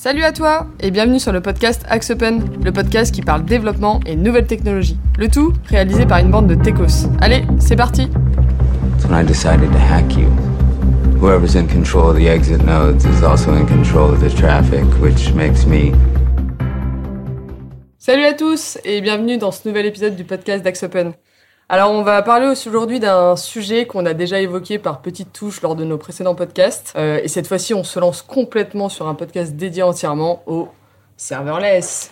Salut à toi et bienvenue sur le podcast Axe Open, le podcast qui parle développement et nouvelles technologies. Le tout réalisé par une bande de techos. Allez, c'est parti That's when I decided to hack you. Whoever's in control of the exit nodes is also in control of the traffic, which makes me. Salut à tous et bienvenue dans ce nouvel épisode du podcast d'Axe Open. Alors on va parler aujourd'hui d'un sujet qu'on a déjà évoqué par petites touches lors de nos précédents podcasts. Euh, et cette fois-ci on se lance complètement sur un podcast dédié entièrement au serverless.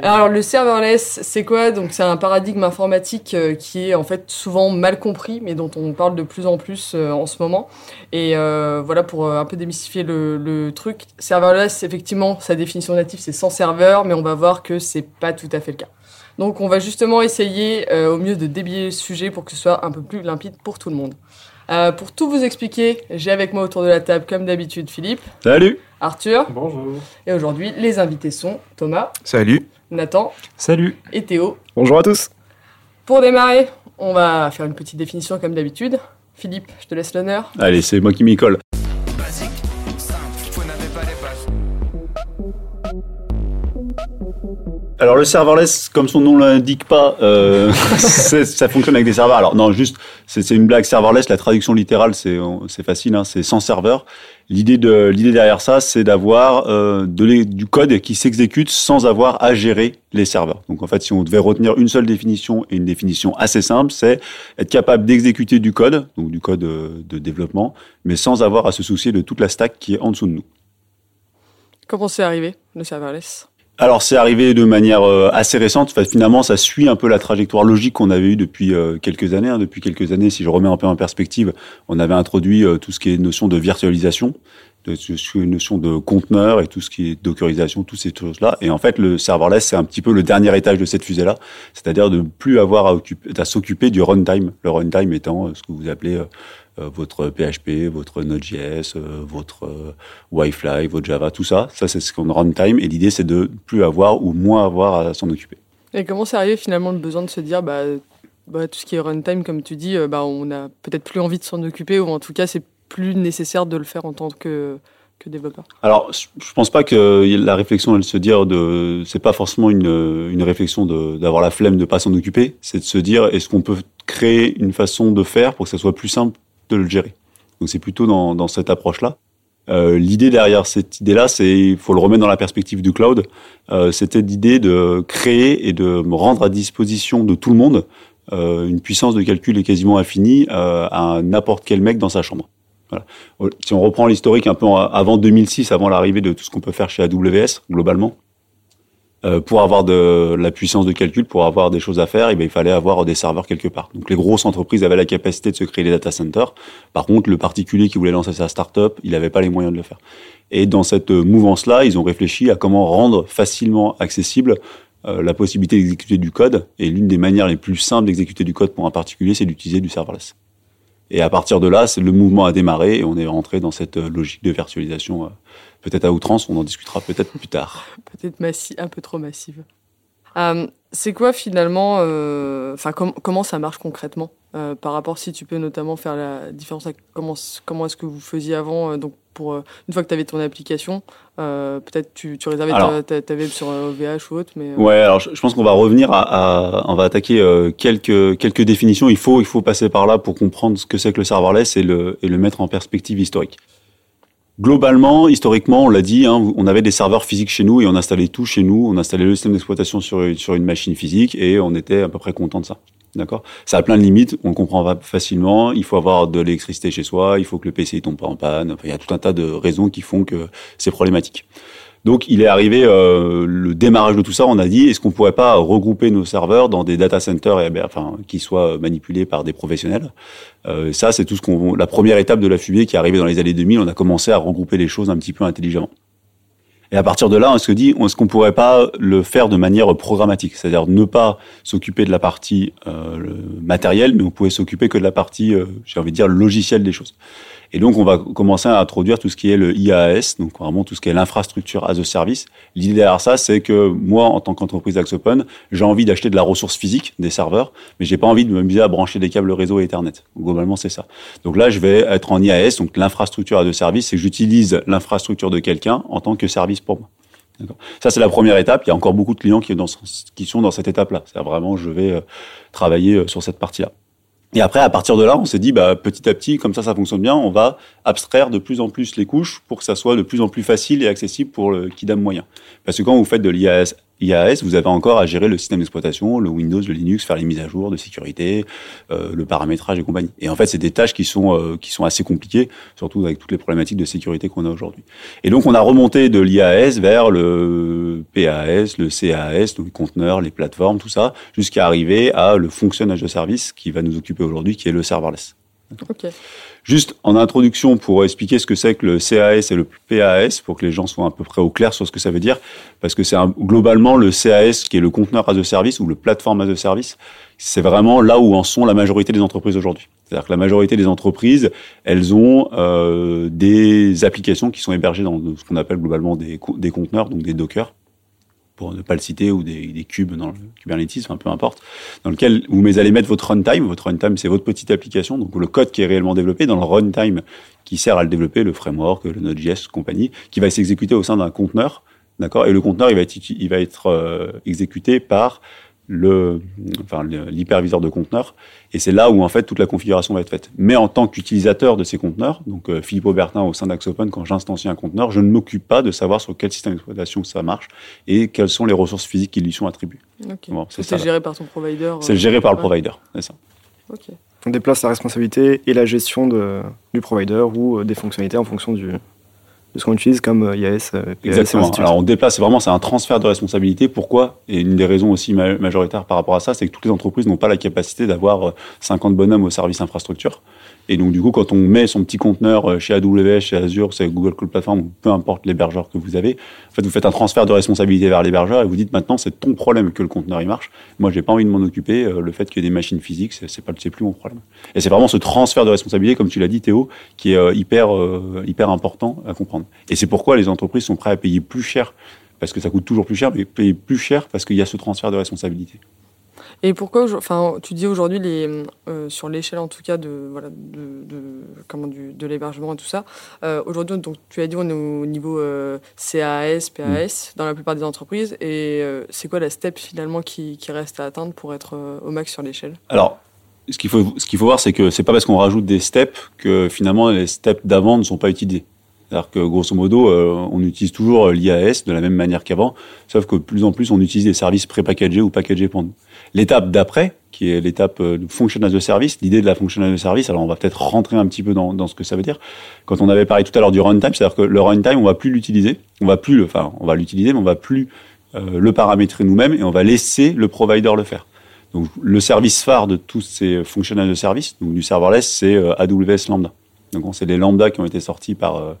Alors le serverless, c'est quoi? Donc c'est un paradigme informatique euh, qui est en fait souvent mal compris, mais dont on parle de plus en plus euh, en ce moment. Et euh, voilà pour euh, un peu démystifier le, le truc. Serverless, effectivement, sa définition native c'est sans serveur, mais on va voir que c'est pas tout à fait le cas. Donc on va justement essayer euh, au mieux de débiller le sujet pour que ce soit un peu plus limpide pour tout le monde. Euh, pour tout vous expliquer, j'ai avec moi autour de la table, comme d'habitude, Philippe, Salut Arthur, Bonjour. et aujourd'hui les invités sont Thomas, Salut Nathan Salut. et Théo. Bonjour à tous Pour démarrer, on va faire une petite définition comme d'habitude. Philippe, je te laisse l'honneur. Allez, c'est moi qui m'y colle. Alors le serverless, comme son nom l'indique pas, euh, ça fonctionne avec des serveurs. Alors non, juste, c'est une blague serverless. La traduction littérale, c'est facile, hein, c'est sans serveur. L'idée de l'idée derrière ça, c'est d'avoir euh, du code qui s'exécute sans avoir à gérer les serveurs. Donc en fait, si on devait retenir une seule définition et une définition assez simple, c'est être capable d'exécuter du code, donc du code euh, de développement, mais sans avoir à se soucier de toute la stack qui est en dessous de nous. Comment c'est arrivé, le serverless? Alors c'est arrivé de manière euh, assez récente. Finalement, ça suit un peu la trajectoire logique qu'on avait eue depuis euh, quelques années. hein. Depuis quelques années, si je remets un peu en perspective, on avait introduit euh, tout ce qui est notion de virtualisation, de est notion de conteneur et tout ce qui est dockerisation, toutes ces choses-là. Et en fait, le serverless, c'est un petit peu le dernier étage de cette fusée-là, c'est-à-dire de plus avoir à, à s'occuper du runtime. Le runtime étant ce que vous appelez votre PHP, votre Node.js, euh, votre euh, Wi-Fi, votre Java, tout ça. Ça, c'est ce qu'on runtime. Et l'idée, c'est de plus avoir ou moins avoir à s'en occuper. Et comment c'est arrivé finalement le besoin de se dire, bah, bah, tout ce qui est runtime, comme tu dis, euh, bah, on a peut-être plus envie de s'en occuper, ou en tout cas, c'est plus nécessaire de le faire en tant que, que développeur? Alors, je pense pas que la réflexion, elle se dire de, c'est pas forcément une, une réflexion d'avoir la flemme de pas s'en occuper. C'est de se dire, est-ce qu'on peut créer une façon de faire pour que ça soit plus simple de le gérer. Donc c'est plutôt dans, cette approche-là. Euh, l'idée derrière cette idée-là, c'est il faut le remettre dans la perspective du cloud. Euh, C'était l'idée de créer et de rendre à disposition de tout le monde euh, une puissance de calcul quasiment infinie à n'importe quel mec dans sa chambre. Si on reprend l'historique un peu avant 2006, avant l'arrivée de tout ce qu'on peut faire chez AWS globalement, euh, pour avoir de la puissance de calcul, pour avoir des choses à faire, eh bien, il fallait avoir des serveurs quelque part. Donc les grosses entreprises avaient la capacité de se créer des data centers. Par contre, le particulier qui voulait lancer sa startup, il n'avait pas les moyens de le faire. Et dans cette euh, mouvance-là, ils ont réfléchi à comment rendre facilement accessible euh, la possibilité d'exécuter du code. Et l'une des manières les plus simples d'exécuter du code pour un particulier, c'est d'utiliser du serverless. Et à partir de là, le mouvement a démarré et on est rentré dans cette euh, logique de virtualisation, euh, peut-être à outrance. On en discutera peut-être plus tard. Peut-être un peu trop massive. Euh, c'est quoi finalement, euh, enfin com- comment ça marche concrètement euh, par rapport si tu peux notamment faire la différence avec comment comment est-ce que vous faisiez avant euh, donc pour euh, une fois que tu avais ton application euh, peut-être tu, tu réservais ta, Alors. ta, ta web sur OVH ou autre mais euh, Ouais, alors je, je pense qu'on va revenir à, à- on va attaquer euh, quelques quelques définitions. Il faut il faut passer par là pour comprendre ce que c'est que le serverless et le et le mettre en perspective historique. Globalement, historiquement, on l'a dit, hein, on avait des serveurs physiques chez nous et on installait tout chez nous. On installait le système d'exploitation sur une machine physique et on était à peu près content de ça. D'accord? Ça a plein de limites, on comprend facilement. Il faut avoir de l'électricité chez soi, il faut que le PC ne tombe pas en panne. Il y a tout un tas de raisons qui font que c'est problématique. Donc, il est arrivé euh, le démarrage de tout ça. On a dit, est-ce qu'on pourrait pas regrouper nos serveurs dans des data centers, et, ben, enfin, qui soient manipulés par des professionnels? Euh, Ça, c'est tout ce qu'on. La première étape de la fumée qui est arrivée dans les années 2000. On a commencé à regrouper les choses un petit peu intelligemment. Et à partir de là, on se dit, est-ce qu'on pourrait pas le faire de manière programmatique, c'est-à-dire ne pas s'occuper de la partie euh, le matérielle, mais on pouvait s'occuper que de la partie, euh, j'ai envie de dire, logicielle des choses. Et donc, on va commencer à introduire tout ce qui est le IaaS, donc vraiment tout ce qui est l'infrastructure as a service. L'idée derrière ça, c'est que moi, en tant qu'entreprise Axopen, j'ai envie d'acheter de la ressource physique, des serveurs, mais j'ai pas envie de m'amuser à brancher des câbles réseau et Ethernet. Globalement, c'est ça. Donc là, je vais être en IaaS, donc l'infrastructure as a service, c'est que j'utilise l'infrastructure de quelqu'un en tant que service pour moi. Ça, c'est la première étape. Il y a encore beaucoup de clients qui, qui sont dans cette étape-là. C'est vraiment, je vais euh, travailler euh, sur cette partie-là. Et après, à partir de là, on s'est dit, bah, petit à petit, comme ça, ça fonctionne bien, on va abstraire de plus en plus les couches pour que ça soit de plus en plus facile et accessible pour le kidam moyen. Parce que quand vous faites de l'IAS IAS, vous avez encore à gérer le système d'exploitation, le Windows, le Linux, faire les mises à jour de sécurité, euh, le paramétrage et compagnie. Et en fait, c'est des tâches qui sont euh, qui sont assez compliquées, surtout avec toutes les problématiques de sécurité qu'on a aujourd'hui. Et donc, on a remonté de l'IAS vers le PAS, le CAS, donc les conteneurs, les plateformes, tout ça, jusqu'à arriver à le fonctionnage de service qui va nous occuper aujourd'hui, qui est le serverless. Juste en introduction pour expliquer ce que c'est que le CAS et le PAS pour que les gens soient à peu près au clair sur ce que ça veut dire parce que c'est globalement le CAS qui est le conteneur as a service ou le plateforme as a service c'est vraiment là où en sont la majorité des entreprises aujourd'hui. C'est-à-dire que la majorité des entreprises elles ont euh, des applications qui sont hébergées dans ce qu'on appelle globalement des, des conteneurs donc des dockers pour ne pas le citer, ou des, cubes dans le Kubernetes, peu importe, dans lequel vous allez mettre votre runtime. Votre runtime, c'est votre petite application, donc le code qui est réellement développé dans le runtime qui sert à le développer, le framework, le Node.js, compagnie, qui va s'exécuter au sein d'un conteneur, d'accord? Et le conteneur, il va être, il va être euh, exécuté par le, enfin, l'hyperviseur de conteneurs. Et c'est là où, en fait, toute la configuration va être faite. Mais en tant qu'utilisateur de ces conteneurs, donc euh, Philippe Aubertin au sein d'AxOpen, quand j'instancie un conteneur, je ne m'occupe pas de savoir sur quel système d'exploitation ça marche et quelles sont les ressources physiques qui lui sont attribuées. c'est géré par ton provider. C'est géré par le provider, c'est ça. On déplace la responsabilité et la gestion de, du provider ou euh, des fonctionnalités en fonction du, de ce qu'on utilise comme euh, IAS. Euh, Exactement. Alors on déplace vraiment, c'est un transfert de responsabilité. Pourquoi? Et une des raisons aussi majoritaires par rapport à ça, c'est que toutes les entreprises n'ont pas la capacité d'avoir 50 bonhommes au service infrastructure. Et donc, du coup, quand on met son petit conteneur euh, chez AWS, chez Azure, c'est Google Cloud Platform, peu importe l'hébergeur que vous avez, en fait, vous faites un transfert de responsabilité vers l'hébergeur et vous dites maintenant, c'est ton problème que le conteneur il marche. Moi, j'ai pas envie de m'en occuper. Euh, le fait qu'il y ait des machines physiques, c'est pas, c'est plus mon problème. Et c'est vraiment ce transfert de responsabilité, comme tu l'as dit, Théo, qui est euh, hyper, hyper important à comprendre. Et c'est pourquoi les entreprises sont prêtes à payer plus cher parce que ça coûte toujours plus cher, mais payer plus cher parce qu'il y a ce transfert de responsabilité. Et pourquoi, enfin, tu dis aujourd'hui les euh, sur l'échelle en tout cas de voilà de, de comment du, de l'hébergement et tout ça. Euh, aujourd'hui, donc tu as dit on est au niveau euh, CAS, PAS mm. dans la plupart des entreprises. Et c'est quoi la step finalement qui, qui, reste à atteindre pour être au max sur l'échelle? Alors. Ce qu'il faut, ce qu'il faut voir, c'est que c'est pas parce qu'on rajoute des steps que finalement les steps d'avant ne sont pas utilisés. C'est-à-dire que grosso modo, on utilise toujours l'IAS de la même manière qu'avant, sauf que de plus en plus on utilise des services pré-packagés ou packagés pour nous. L'étape d'après, qui est l'étape euh, de function as a service, l'idée de la function as a service, alors on va peut-être rentrer un petit peu dans, dans, ce que ça veut dire. Quand on avait parlé tout à l'heure du runtime, c'est-à-dire que le runtime, on va plus l'utiliser, on va plus le, enfin, on va l'utiliser, mais on va plus euh, le paramétrer nous-mêmes et on va laisser le provider le faire. Donc, le service phare de tous ces function as a service, donc du serverless, c'est euh, AWS Lambda. Donc, c'est des lambda qui ont été sortis par,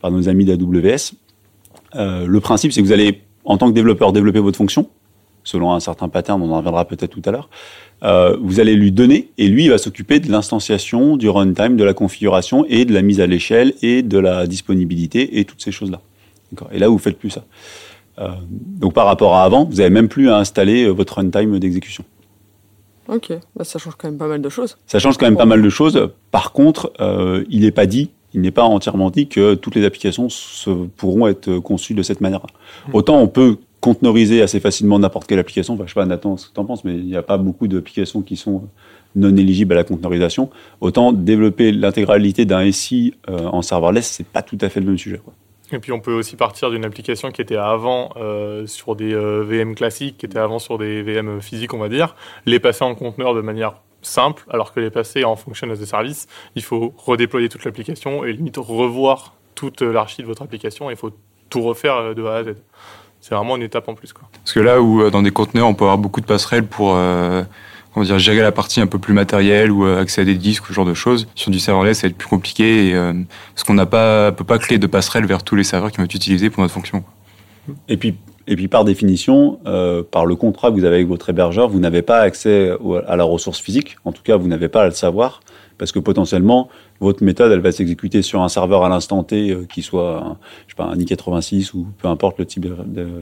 par nos amis d'AWS. le principe, c'est que vous allez, en tant que développeur, développer votre fonction selon un certain pattern, on en reviendra peut-être tout à l'heure, euh, vous allez lui donner et lui il va s'occuper de l'instanciation, du runtime, de la configuration et de la mise à l'échelle et de la disponibilité et toutes ces choses-là. Et là, vous faites plus ça. Euh, donc par rapport à avant, vous n'avez même plus à installer euh, votre runtime d'exécution. Ok, bah, ça change quand même pas mal de choses. Ça change quand même pas mal de choses. Par contre, euh, il n'est pas dit, il n'est pas entièrement dit que toutes les applications se, pourront être conçues de cette manière. Mmh. Autant on peut conteneuriser assez facilement n'importe quelle application. Enfin, je sais pas, Nathan, ce que tu en penses, mais il n'y a pas beaucoup d'applications qui sont non éligibles à la conteneurisation. Autant développer l'intégralité d'un SI euh, en serverless, c'est pas tout à fait le même sujet. Et puis on peut aussi partir d'une application qui était avant euh, sur des euh, VM classiques, qui était avant sur des VM physiques, on va dire, les passer en conteneur de manière simple, alors que les passer en function as a service, il faut redéployer toute l'application et limite revoir toute l'archi de votre application. Il faut tout refaire de A à Z c'est vraiment une étape en plus. Quoi. Parce que là où euh, dans des conteneurs, on peut avoir beaucoup de passerelles pour euh, comment dire, gérer la partie un peu plus matérielle ou euh, accéder à des disques ou ce genre de choses. Sur du serverless, ça va être plus compliqué et, euh, parce qu'on n'a pas, peut pas créer de passerelle vers tous les serveurs qui vont être utilisés pour notre fonction. Et puis, et puis par définition, euh, par le contrat que vous avez avec votre hébergeur, vous n'avez pas accès à la ressource physique. En tout cas, vous n'avez pas à le savoir parce que potentiellement, votre méthode, elle va s'exécuter sur un serveur à l'instant T, euh, qui soit un, je sais pas, un i86 ou peu importe le type de,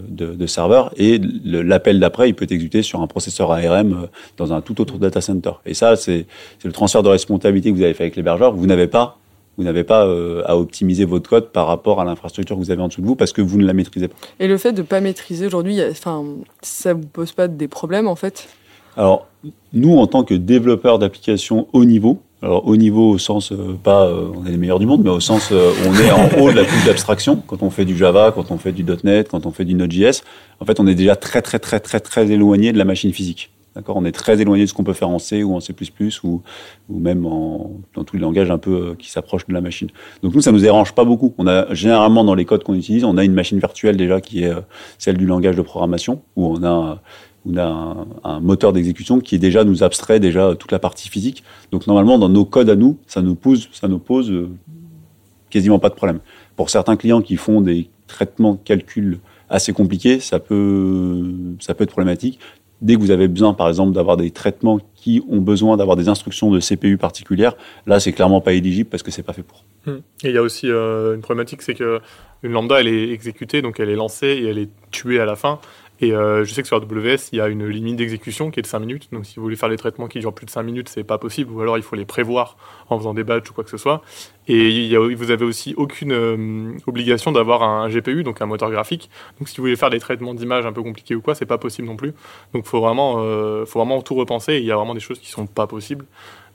de, de serveur, et l'appel d'après, il peut être exécuté sur un processeur ARM euh, dans un tout autre data center. Et ça, c'est le transfert de responsabilité que vous avez fait avec l'hébergeur. Vous n'avez pas vous n'avez pas euh, à optimiser votre code par rapport à l'infrastructure que vous avez en dessous de vous parce que vous ne la maîtrisez pas. Et le fait de ne pas maîtriser aujourd'hui, enfin, ça vous pose pas des problèmes en fait? Alors, nous, en tant que développeurs d'applications haut niveau, alors haut niveau au sens euh, pas euh, on est les meilleurs du monde, mais au sens on est en haut de la couche d'abstraction. Quand on fait du Java, quand on fait du .NET, quand on fait du Node.js, en fait, on est déjà très très très très très éloigné de la machine physique. D'accord? On est très éloigné de ce qu'on peut faire en C ou en C++ ou, ou même en, dans tous les langages un peu euh, qui s'approchent de la machine. Donc nous, ça nous dérange pas beaucoup. On a généralement dans les codes qu'on utilise, on a une machine virtuelle déjà qui est euh, celle du langage de programmation où on a on a un, moteur d'exécution qui déjà nous abstrait déjà toute la partie physique. Donc normalement dans nos codes à nous, ça nous pose ça nous pose euh, quasiment pas de problème. Pour certains clients qui font des traitements de calcul assez compliqués, ça peut ça peut être problématique dès que vous avez besoin, par exemple, d'avoir des traitements qui ont besoin d'avoir des instructions de CPU particulières, là, c'est clairement pas éligible parce que c'est pas fait pour. Hmm. Et il y a aussi euh, une problématique, c'est que une lambda, elle est exécutée, donc elle est lancée et elle est tuée à la fin. Et euh, je sais que sur AWS, il y a une limite d'exécution qui est de 5 minutes. Donc si vous voulez faire des traitements qui durent plus de 5 minutes, c'est pas possible. Ou alors il faut les prévoir en faisant des batchs ou quoi que ce soit. Et y a, vous avez aussi aucune euh, obligation d'avoir un GPU, donc un moteur graphique. Donc si vous voulez faire des traitements d'image un peu compliqués ou quoi, c'est pas possible non plus. Donc faut vraiment, euh, faut vraiment tout repenser. il y a vraiment des choses qui sont pas possibles.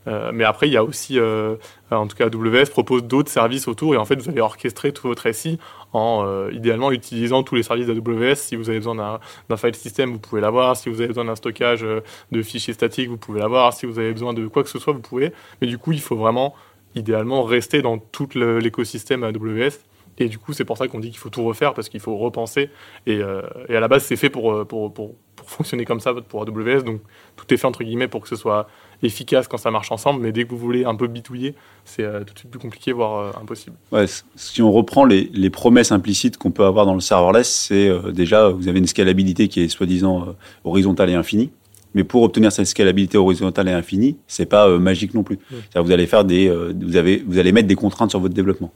Euh, mais après, il y a aussi, euh, en tout cas, AWS propose d'autres services autour et en fait, vous allez orchestrer tout votre SI en euh, idéalement utilisant tous les services d'AWS. Si vous avez besoin d'un file system, vous pouvez l'avoir. Si vous avez besoin d'un stockage de fichiers statiques, vous pouvez l'avoir. Si vous avez besoin de quoi que ce soit, vous pouvez. Mais du coup, il faut vraiment, idéalement, rester dans tout l'écosystème AWS. Et du coup, c'est pour ça qu'on dit qu'il faut tout refaire parce qu'il faut repenser. Et, à la base, c'est fait pour, pour, pour, fonctionner comme ça pour AWS. Donc, tout est fait entre guillemets pour que ce soit efficace quand ça marche ensemble, mais dès que vous voulez un peu bitouiller, c'est euh, tout de suite plus compliqué, voire euh, impossible. Ouais, si on reprend les, les promesses implicites qu'on peut avoir dans le serverless, c'est euh, déjà, vous avez une scalabilité qui est soi-disant horizontale et infinie. Mais pour obtenir cette scalabilité horizontale et infinie, c'est pas magique non plus. Vous allez faire des, vous avez, vous allez mettre des contraintes sur votre développement.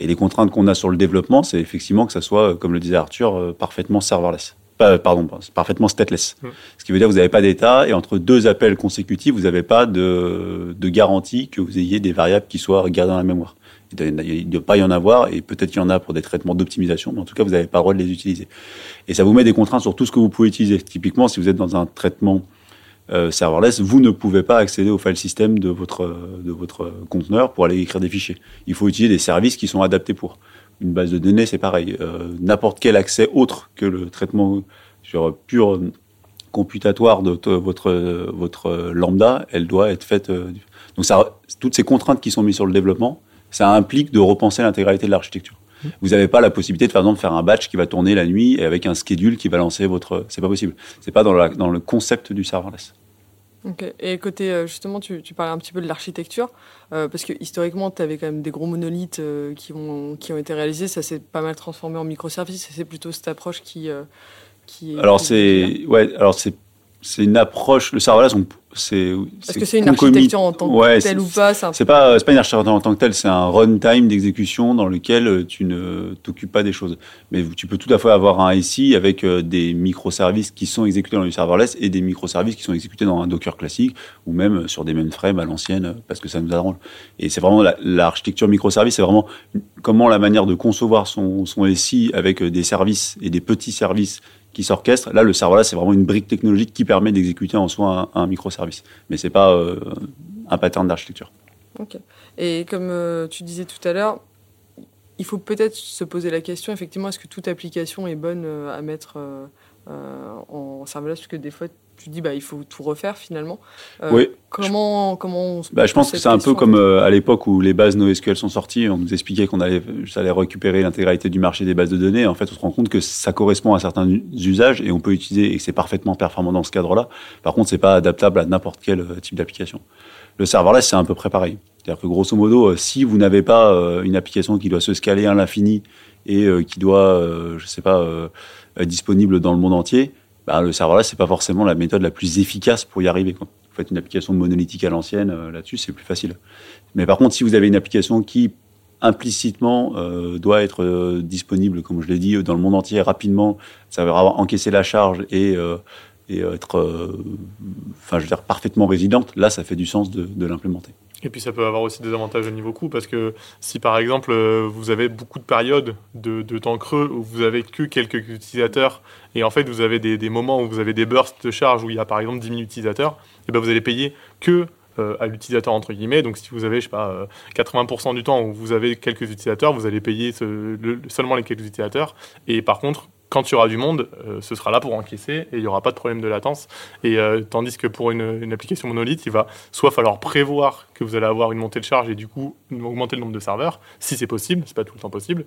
Et les contraintes qu'on a sur le développement, c'est effectivement que ça soit, comme le disait Arthur, parfaitement serverless pardon, parfaitement stateless. Ce qui veut dire que vous n'avez pas d'état et entre deux appels consécutifs, vous n'avez pas de, de, garantie que vous ayez des variables qui soient gardées dans la mémoire. Il ne doit pas y en avoir et peut-être qu'il y en a pour des traitements d'optimisation, mais en tout cas, vous n'avez pas le droit de les utiliser. Et ça vous met des contraintes sur tout ce que vous pouvez utiliser. Typiquement, si vous êtes dans un traitement euh, serverless, vous ne pouvez pas accéder au file system de votre, de votre conteneur pour aller écrire des fichiers. Il faut utiliser des services qui sont adaptés pour une base de données, c'est pareil. Euh, n'importe quel accès autre que le traitement sur pur computatoire de votre votre lambda, elle doit être faite. Euh, donc ça, toutes ces contraintes qui sont mises sur le développement, ça implique de repenser l'intégralité de l'architecture. Mmh. Vous n'avez pas la possibilité de, par exemple, faire un batch qui va tourner la nuit et avec un schedule qui va lancer votre. C'est pas possible. C'est pas dans, la, dans le concept du serverless. Et côté, euh, justement, tu, tu, parlais un petit peu de l'architecture, euh, parce que historiquement, tu avais quand même des gros monolithes euh, qui, ont, qui ont été réalisés, ça s'est pas mal transformé en microservices, et c'est plutôt cette approche qui... qui alors, c'est ouais, alors c'est une approche, le serverless, c'est. Est-ce que c'est une architecture en tant que telle ou pas C'est pas, pas une architecture en tant que telle, c'est un runtime d'exécution dans lequel euh, tu ne t'occupes pas des choses. Mais tu peux tout à fait avoir un IC avec euh, des microservices qui sont exécutés dans du serverless et des microservices qui sont exécutés dans un Docker classique ou même sur des mainframes à l'ancienne parce que ça nous arrange. Et c'est vraiment l'architecture microservice, c'est vraiment comment la manière de concevoir son, son SI avec euh, des services et des petits services qui s'orchestre. Là, le serverless, c'est vraiment une brique technologique qui permet d'exécuter en soi un, microservice. Mais c'est pas euh, un pattern d'architecture. Ok. Et comme euh, tu disais tout à l'heure, il faut peut-être se poser la question, effectivement, est-ce que toute application est bonne euh, à mettre en serverless Parce que des fois, tu dis bah il faut tout refaire finalement. Euh, oui. Comment comment bah, je pense que c'est un peu comme euh, à l'époque où les bases NoSQL sont sorties, on nous expliquait qu'on allait allait récupérer l'intégralité du marché des bases de données. En fait, on se rend compte que ça correspond à certains usages et on peut utiliser et que c'est parfaitement performant dans ce cadre-là. Par contre, c'est pas adaptable à n'importe quel euh, type d'application. Le serverless, c'est un peu près pareil. C'est-à-dire que grosso modo, si vous n'avez pas une application qui doit se scaler à l'infini et qui doit, je sais pas, être disponible dans le monde entier, bah, le serverless, c'est pas forcément la méthode la plus efficace pour y arriver. Quoi. faites une application monolithique à l'ancienne euh, là-dessus, c'est plus facile. Mais par contre, si vous avez une application qui implicitement euh, doit être euh, disponible, comme je l'ai dit, dans le monde entier rapidement, ça va encaisser la charge et, être, enfin, je veux dire, parfaitement résidente. Là, ça fait du sens de l'implémenter. Et puis ça peut avoir aussi des avantages au niveau coût parce que si par exemple euh, vous avez beaucoup de périodes de, temps creux où vous avez que quelques utilisateurs et en fait vous avez des, moments où vous avez des bursts de charge où il y a par exemple 10 000 utilisateurs, et ben vous allez payer que euh, à l'utilisateur entre guillemets. Donc si vous avez je sais pas euh, 80% du temps où vous avez quelques utilisateurs, vous allez payer seulement les quelques utilisateurs et par contre quand il y aura du monde, euh, ce sera là pour encaisser et il n'y aura pas de problème de latence. Et euh, tandis que pour une, application monolithe, il va soit falloir prévoir que vous allez avoir une montée de charge et du coup augmenter le nombre de serveurs, si c'est possible, c'est pas tout le temps possible.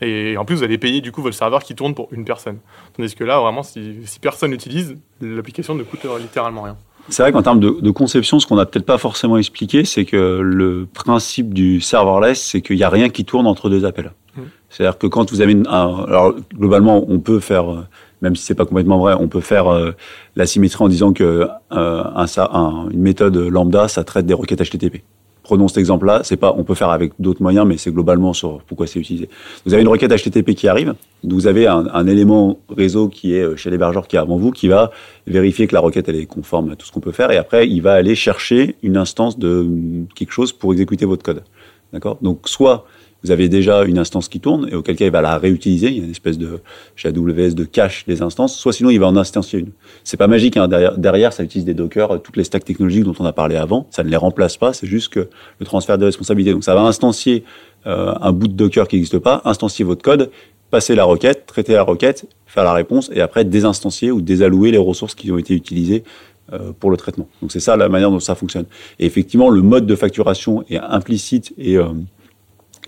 Et en plus, vous allez payer du coup votre serveur qui tourne pour une personne. Tandis que là, vraiment, si, si personne l'utilise, l'application ne coûte littéralement rien. C'est vrai qu'en termes de, de conception, ce qu'on n'a peut-être pas forcément expliqué, c'est que le principe du serverless, c'est qu'il n'y a rien qui tourne entre deux appels. Mm. C'est-à-dire que quand vous avez une, un- alors globalement, on peut faire, euh, même si c'est pas complètement vrai, on peut faire euh, la symétrie en disant que euh, un, ça- un- une méthode lambda, ça traite des requêtes HTTP. Prenons cet exemple-là, c'est pas, on peut faire avec d'autres moyens, mais c'est globalement sur pourquoi c'est utilisé. Vous avez une requête HTTP qui arrive, vous avez un, élément réseau qui est euh, chez l'hébergeur qui est avant vous, qui va vérifier que la requête elle est conforme à tout ce qu'on peut faire, et après il va aller chercher une instance de quelque chose pour exécuter votre code. D'accord? Donc soit vous avez déjà une instance qui tourne, et auquel cas il va la réutiliser, il y a une espèce de chez AWS de cache des instances, soit sinon il va en instancier une. C'est pas magique, hein, derrière, ça utilise des Docker, euh, toutes les stacks technologiques dont on a parlé avant, ça ne les remplace pas, c'est juste que le transfert de responsabilité. Donc ça va instancier euh, un bout de Docker qui n'existe pas, instancier votre code, passer la requête, traiter la requête, faire la réponse, et après désinstancier ou désallouer les ressources qui ont été utilisées euh, pour le traitement. Donc c'est ça la manière dont ça fonctionne. Et effectivement, le mode de facturation est implicite et euh,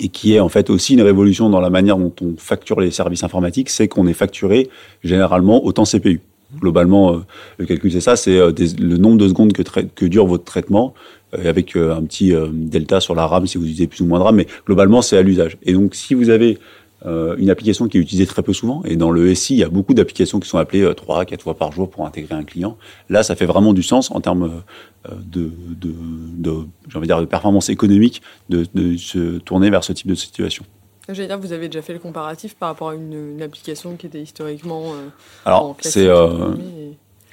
et qui est en fait aussi une révolution dans la manière dont on facture les services informatiques, c'est qu'on est facturé généralement au temps CPU. Globalement, euh, le calcul c'est ça, c'est euh, le nombre de secondes que, que dure votre traitement, euh, avec un petit delta sur la RAM si vous utilisez plus ou moins de RAM, mais globalement c'est à l'usage. Et donc si vous avez euh, une application qui est utilisée très peu souvent, et dans le SI, il y a beaucoup d'applications qui sont appelées euh, 3 4 fois par jour pour intégrer un client. Là, ça fait vraiment du sens en termes euh, de, de, de j'ai envie de dire, de performance économique de, de se tourner vers ce type de situation. J'allais dire, vous avez déjà fait le comparatif par rapport à une, une application qui était historiquement. euh, en Alors, c'est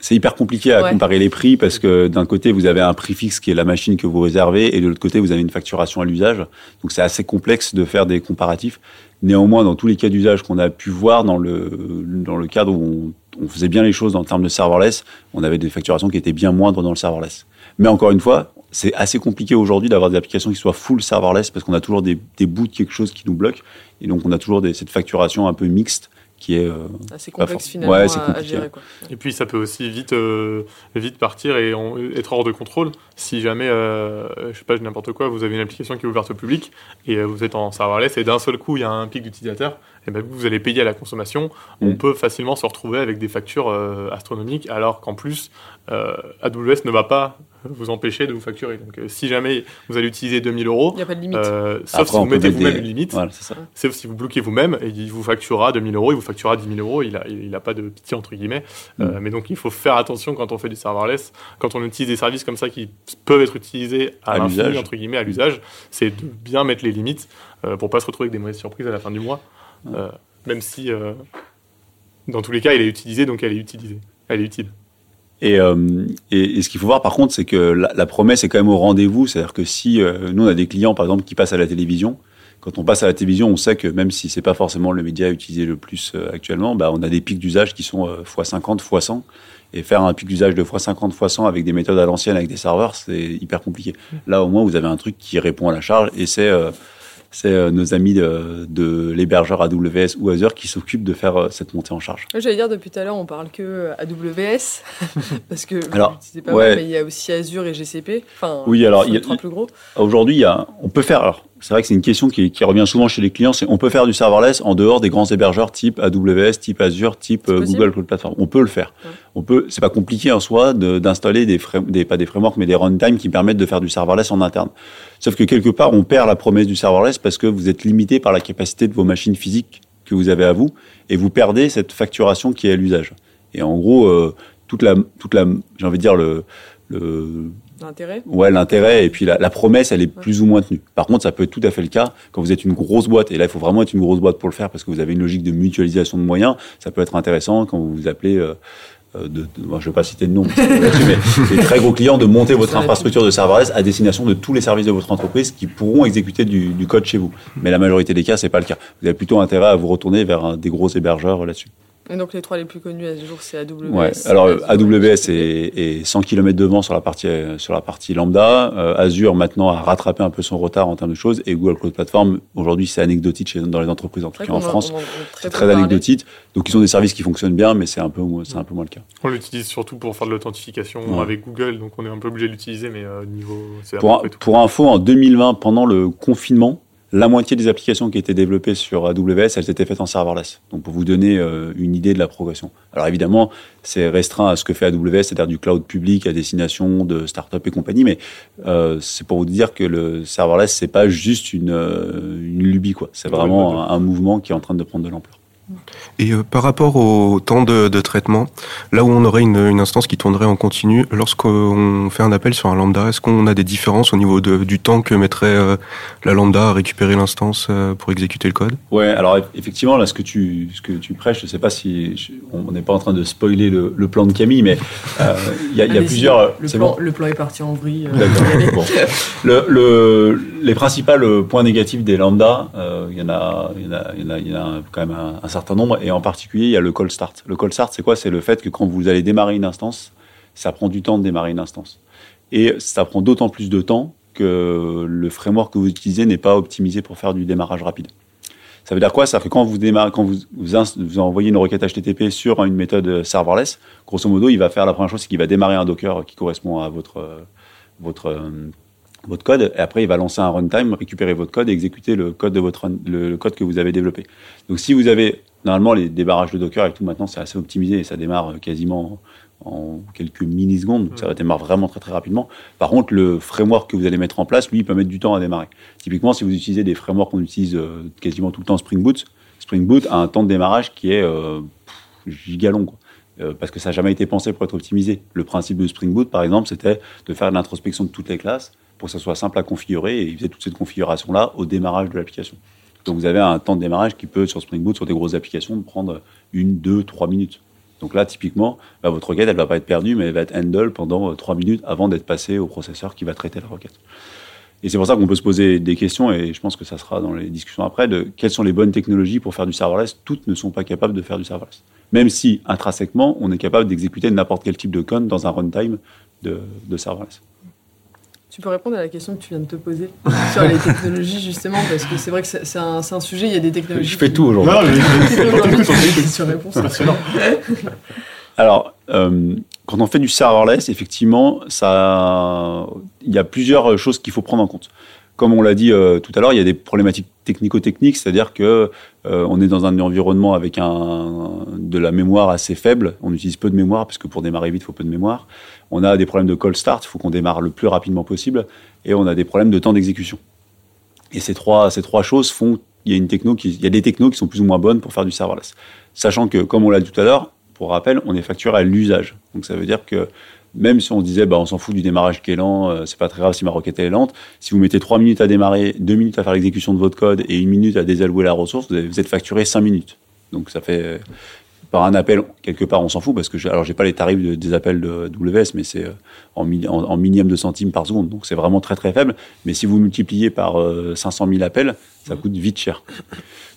c'est hyper compliqué à Ouais. comparer les prix parce que d'un côté, vous avez un prix fixe qui est la machine que vous réservez et de l'autre côté, vous avez une facturation à l'usage. Donc, c'est assez complexe de faire des comparatifs. Néanmoins, dans tous les cas d'usage qu'on a pu voir dans le, dans le cadre où on, on faisait bien les choses en termes de serverless, on avait des facturations qui étaient bien moindres dans le serverless. Mais encore une fois, c'est assez compliqué aujourd'hui d'avoir des applications qui soient full serverless parce qu'on a toujours des, des bouts de quelque chose qui nous bloquent. Et donc, on a toujours des, cette facturation un peu mixte qui est, euh, assez complexe finalement Ouais, c'est à- à, compliqué. gérer. Quoi. Et puis ça peut aussi vite, euh, vite partir et en- être hors de contrôle si jamais, euh, je sais pas, n'importe quoi, vous avez une application qui est ouverte au public et vous êtes en serverless et d'un seul coup il y a un pic d'utilisateurs, et ben vous allez payer à la consommation. On Mm. peut facilement se retrouver avec des factures euh, astronomiques alors qu'en plus euh, AWS ne va pas vous empêcher de vous facturer. Donc euh, si jamais vous allez utiliser 2000 euros, Il n'y a pas de limite. euh, sauf Après, si vous mettez vous-même des- une limite, voilà, c'est ça. Sauf si vous bloquez vous-même, et il vous facturera 2000 euros, il vous facturera 10 000 euros, il a, il a pas de pitié entre guillemets. Euh, mais donc il faut faire attention quand on fait du serverless, quand on utilise des services comme ça qui peuvent être utilisés à, À l'infini, l'usage. entre guillemets, à l'usage, c'est de bien mettre les limites euh, pour pas se retrouver avec des mauvaises surprises à la fin du mois. Euh, même si, euh, dans tous les cas, elle est utilisée, donc elle est utilisée. Elle est utile. Et, euh, et, et ce qu'il faut voir par contre, c'est que la, la promesse est quand même au rendez-vous. C'est-à-dire que si euh, nous on a des clients par exemple qui passent à la télévision, quand on passe à la télévision, on sait que même si c'est pas forcément le média utilisé le plus euh, actuellement, bah, on a des pics d'usage qui sont euh, x50, x100. Et faire un pic d'usage de x50, x100 avec des méthodes à l'ancienne, avec des serveurs, c'est hyper compliqué. Là, au moins, vous avez un truc qui répond à la charge et c'est c'est euh, nos amis de, de l'hébergeur AWS ou Azure qui s'occupent de faire euh, cette montée en charge. J'allais dire, depuis tout à l'heure, on parle que AWS, parce que Alors, pas ouais. mal, mais il y a aussi Azure et GCP. Enfin, Oui, alors, c'est il y a- plus gros. Aujourd'hui, on peut faire. Alors, c'est vrai que c'est une question qui, qui revient souvent chez les clients. C'est on peut faire du serverless en dehors des grands hébergeurs type AWS, type Azure, type euh, Google Cloud Platform. On peut le faire. Ouais. On peut. C'est pas compliqué en soi de- d'installer des pas des frameworks, mais des runtime qui permettent de faire du serverless en interne. Sauf que quelque part, on perd la promesse du serverless parce que vous êtes limité par la capacité de vos machines physiques que vous avez à vous, et vous perdez cette facturation qui est à l'usage. Et en gros, euh, toute la, toute la, j'ai envie de dire le le L'intérêt ouais l'intérêt et puis la, la promesse elle est plus ou moins tenue. Par contre, ça peut être tout à fait le cas quand vous êtes une grosse boîte et là il faut vraiment être une grosse boîte pour le faire parce que vous avez une logique de mutualisation de moyens. Ça peut être intéressant quand vous vous appelez euh, euh, de, de- bon, je vais pas citer de nom, mais des très gros clients de monter votre infrastructure de serverless à destination de tous les services de votre entreprise qui pourront exécuter du, du code chez vous. Mais la majorité des cas, c'est pas le cas. Vous avez plutôt intérêt à vous retourner vers un- des gros hébergeurs là-dessus. Et donc les trois les plus connus à ce jour, c'est AWS. Ouais. Alors AWS est, est 100 km devant sur la partie euh, sur la partie lambda. Euh, Azure maintenant a rattrapé un peu son retard en termes de choses et Google Cloud Platform aujourd'hui c'est anecdotique chez, dans les entreprises en tout cas en France. C'est très anecdotique. Donc ils ont des services qui fonctionnent bien, mais c'est un peu moins- c'est un peu moins le cas. On l'utilise surtout pour faire de l'authentification Ouais. avec Google, donc on est un peu obligé de l'utiliser, mais euh, niveau. Pour, pour info, en 2020, pendant le confinement, la moitié des applications qui étaient développées sur AWS, elles étaient faites en serverless. Donc pour vous donner euh, une idée de la progression. Alors évidemment, c'est restreint à ce que fait AWS, c'est-à-dire du cloud public à destination de startups et compagnie, mais euh, c'est pour vous dire que le serverless, c'est pas juste une, euh, une lubie, quoi. C'est vraiment un mouvement qui est en train de prendre de l'ampleur. Et euh, par rapport au temps de, de traitement, là où on aurait une, une instance qui tournerait en continu, lorsqu'on fait un appel sur un lambda, est-ce qu'on a des différences au niveau de- du temps que mettrait euh, la lambda à récupérer l'instance euh, pour exécuter le code? Ouais, alors eff- effectivement, là, ce que tu, ce que tu prêches, je sais pas si je- on n'est pas en train de spoiler le, le plan de Camille, mais euh, il y a, y plusieurs. Le c'est plan, bon? le plan est parti en vrille. euh. Bon. Le, le, les principaux points négatifs des lambda, euh, il y en a, il y en a, il y en a, il y en a quand même un, un certain nombre, et en particulier, il y a le call start. Le call start, c'est quoi? C'est le fait que quand vous allez démarrer une instance, ça prend du temps de démarrer une instance, et ça prend d'autant plus de temps que le framework que vous utilisez n'est pas optimisé pour faire du démarrage rapide. Ça veut dire quoi? Ça veut dire que quand vous vous, vous, envoyez une requête HTTP sur une méthode serverless, grosso modo, il va faire la première chose, c'est qu'il va démarrer un Docker qui correspond à votre euh, votre euh, votre code, et après il va lancer un runtime, récupérer votre code et exécuter le code de votre le, code que vous avez développé. Donc si vous avez normalement les débarrages de Docker et tout maintenant c'est assez optimisé et ça démarre euh, quasiment en, quelques millisecondes, donc ça démarre vraiment très très rapidement. Par contre le framework que vous allez mettre en place, lui, il peut mettre du temps à démarrer. Typiquement si vous utilisez des frameworks qu'on utilise euh, quasiment tout le temps Spring Boot, Spring Boot a un temps de démarrage qui est euh, pff, gigalong. Quoi. Euh, parce que ça n'a jamais été pensé pour être optimisé. Le principe de Spring Boot, par exemple, c'était de faire de l'introspection de toutes les classes pour que ça soit simple à configurer et il faisait toute cette configuration-là au démarrage de l'application. Donc vous avez un temps de démarrage qui peut, sur Spring Boot, sur des grosses applications, prendre une, deux, trois minutes. Donc là, typiquement, bah, votre requête, elle va pas être perdue, mais elle va être handle pendant euh, trois minutes avant d'être passée au processeur qui va traiter la requête. Et c'est pour ça qu'on peut se poser des questions, et je pense que ça sera dans les discussions après, de quelles sont les bonnes technologies pour faire du serverless. Toutes ne sont pas capables de faire du serverless. Même si, intrinsèquement, on est capable d'exécuter n'importe quel type de code dans un runtime de serverless. Tu peux répondre à la question que tu viens de te poser sur les technologies, justement, parce que c'est vrai que c'est un, c'est un sujet, il y a des technologies. Je fais qui- tout aujourd'hui. Non, mais-. Alors, euh, quand on fait du serverless, effectivement, ça, il y a plusieurs choses qu'il faut prendre en compte. Comme on l'a dit euh, tout à l'heure, il y a des problématiques technico-techniques, c'est-à-dire que euh, on est dans un environnement avec de la mémoire assez faible. On utilise peu de mémoire parce que pour démarrer vite, il faut peu de mémoire. On a des problèmes de call start, il faut qu'on démarre le plus rapidement possible, et on a des problèmes de temps d'exécution. Et ces trois, ces trois choses font il y a techno y a des technos qui sont plus ou moins bonnes pour faire du serverless. Sachant que, comme on l'a dit tout à l'heure, pour rappel, on est facturé à l'usage. Donc ça veut dire que même si on disait, bah, on s'en fout du démarrage qui est lent, euh, c'est pas très grave si ma requête est lente. Si vous mettez trois minutes à démarrer, deux minutes à faire l'exécution de votre code et une minute à désallouer la ressource, vous êtes facturé cinq minutes. Donc ça fait euh, par un appel quelque part, on s'en fout parce que j'ai- alors j'ai pas les tarifs de- des appels de WS, mais c'est euh, en, mi- en, en millième de centime par seconde. Donc c'est vraiment très très faible. Mais si vous multipliez par euh, 500 000 appels, ça coûte vite cher.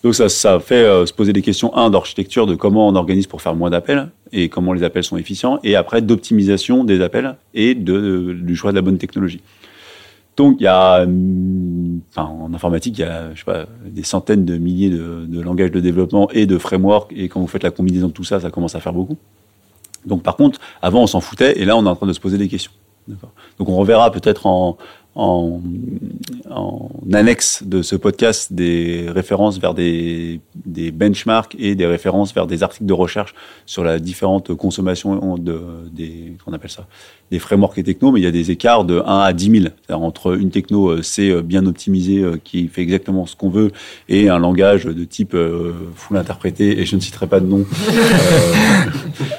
Donc ça, fait euh, se poser des questions, un, d'architecture, de comment on organise pour faire moins d'appels, et comment les appels sont efficients, et après d'optimisation des appels et de- du choix de la bonne technologie. Donc il y a, enfin, en informatique, il y a je sais pas, des centaines de milliers de, de langages de développement et de frameworks, et quand vous faites la combinaison de tout ça, ça commence à faire beaucoup. Donc par contre, avant on s'en foutait, et là on est en train de se poser des questions. Donc on reverra peut-être en, en, annexe de ce podcast des références vers des, des benchmarks et des références vers des articles de recherche sur la différente consommation de, des, qu'on appelle ça, des frameworks et techno, mais il y a des écarts de 1 à 10 000. C'est-à-dire entre une techno euh, C euh, bien optimisée euh, qui fait exactement ce qu'on veut et un langage de type full interprété, et je ne citerai pas de nom,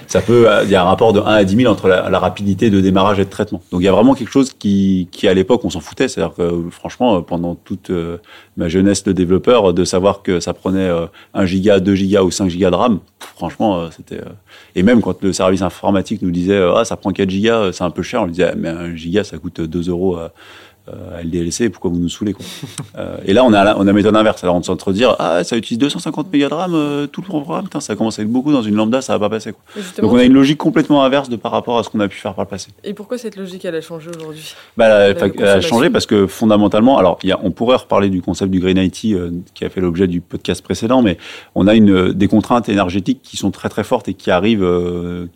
ça peut, il y a un rapport de 1 à 10 000 entre la, la rapidité de démarrage et de traitement. Donc il y a vraiment quelque chose qui, qui à l'époque, on s'en foutait. C'est-à-dire que franchement, pendant toute euh, ma jeunesse de développeur, de savoir que ça prenait euh, 1 giga, 2 gigas ou 5 gigas de RAM, franchement, euh, c'était. euh, Et même quand le service informatique nous disait, ah, ça prend 4 gigas, euh, c'est un peu cher, on lui disait, Ah, mais 1 giga, ça coûte 2 euros euh, à LDLC, pourquoi vous nous saoulez quoi Euh, Et là, on a, la- on a la méthode inverse. Alors on se entre dire, ah, ça utilise 250 mégas de RAM, euh, tout le programme, putain, ça commence à être beaucoup dans une lambda, ça va pas passer. Quoi. Donc on a une logique complètement inverse de par rapport à ce qu'on a pu faire par le passé. Et pourquoi cette logique, elle a changé aujourd'hui? Bah, elle, a- elle changé parce que fondamentalement, alors il y a, on pourrait reparler du concept du Green IT euh, qui a fait l'objet du podcast précédent, mais on a une, euh, des contraintes énergétiques qui sont très très fortes et qui arrivent,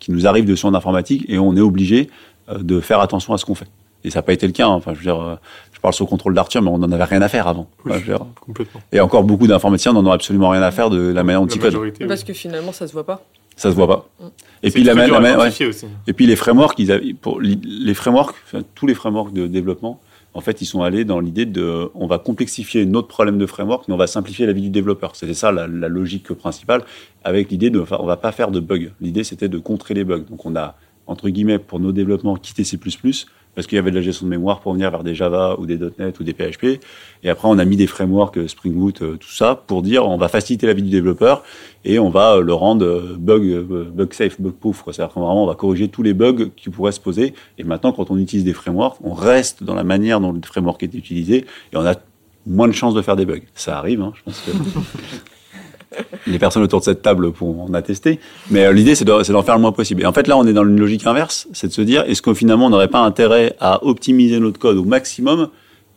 qui nous arrivent dessus en informatique et on est obligé de faire attention à ce qu'on fait. Et ça n'a pas été le cas. hein. Enfin, je veux dire, euh, je parle sous contrôle d'Arthur, mais on n'en avait rien à faire avant. Oui, Enfin, je veux dire, complètement. et encore beaucoup d'informaticiens n'en ont absolument rien à faire de la manière dont ils codent. majorité, Parce que finalement, ça se voit pas. Ça se voit pas. Mm. Et puis la, ouais. aussi. Et puis les frameworks, ils avaient, pour li- les frameworks, enfin, tous les frameworks de développement, en fait, ils sont allés dans l'idée de, on va complexifier notre problème de framework, mais on va simplifier la vie du développeur. C'était ça la, la logique principale, avec l'idée de, enfin, on va pas faire de bugs. L'idée, c'était de contrer les bugs. Donc, on a entre guillemets pour nos développements quitté C++ parce qu'il y avait de la gestion de mémoire pour venir vers des Java ou des .NET ou des PHP. Et après, on a mis des frameworks, euh, Spring Boot, euh, tout ça, pour dire on va faciliter la vie du développeur et on va euh, le rendre bug, safe, bug proof. C'est-à-dire qu'on vraiment, va corriger tous les bugs qui pourraient se poser. Et maintenant, quand on utilise des frameworks, on reste dans la manière dont le framework est utilisé et on a moins de chances de faire des bugs. Ça arrive, hein, je pense que les personnes autour de cette table pourront en attester. Mais euh, l'idée, c'est de- c'est d'en faire le moins possible. Et en fait, là, on est dans une logique inverse, c'est de se dire, est-ce que finalement, on n'aurait pas intérêt à optimiser notre code au maximum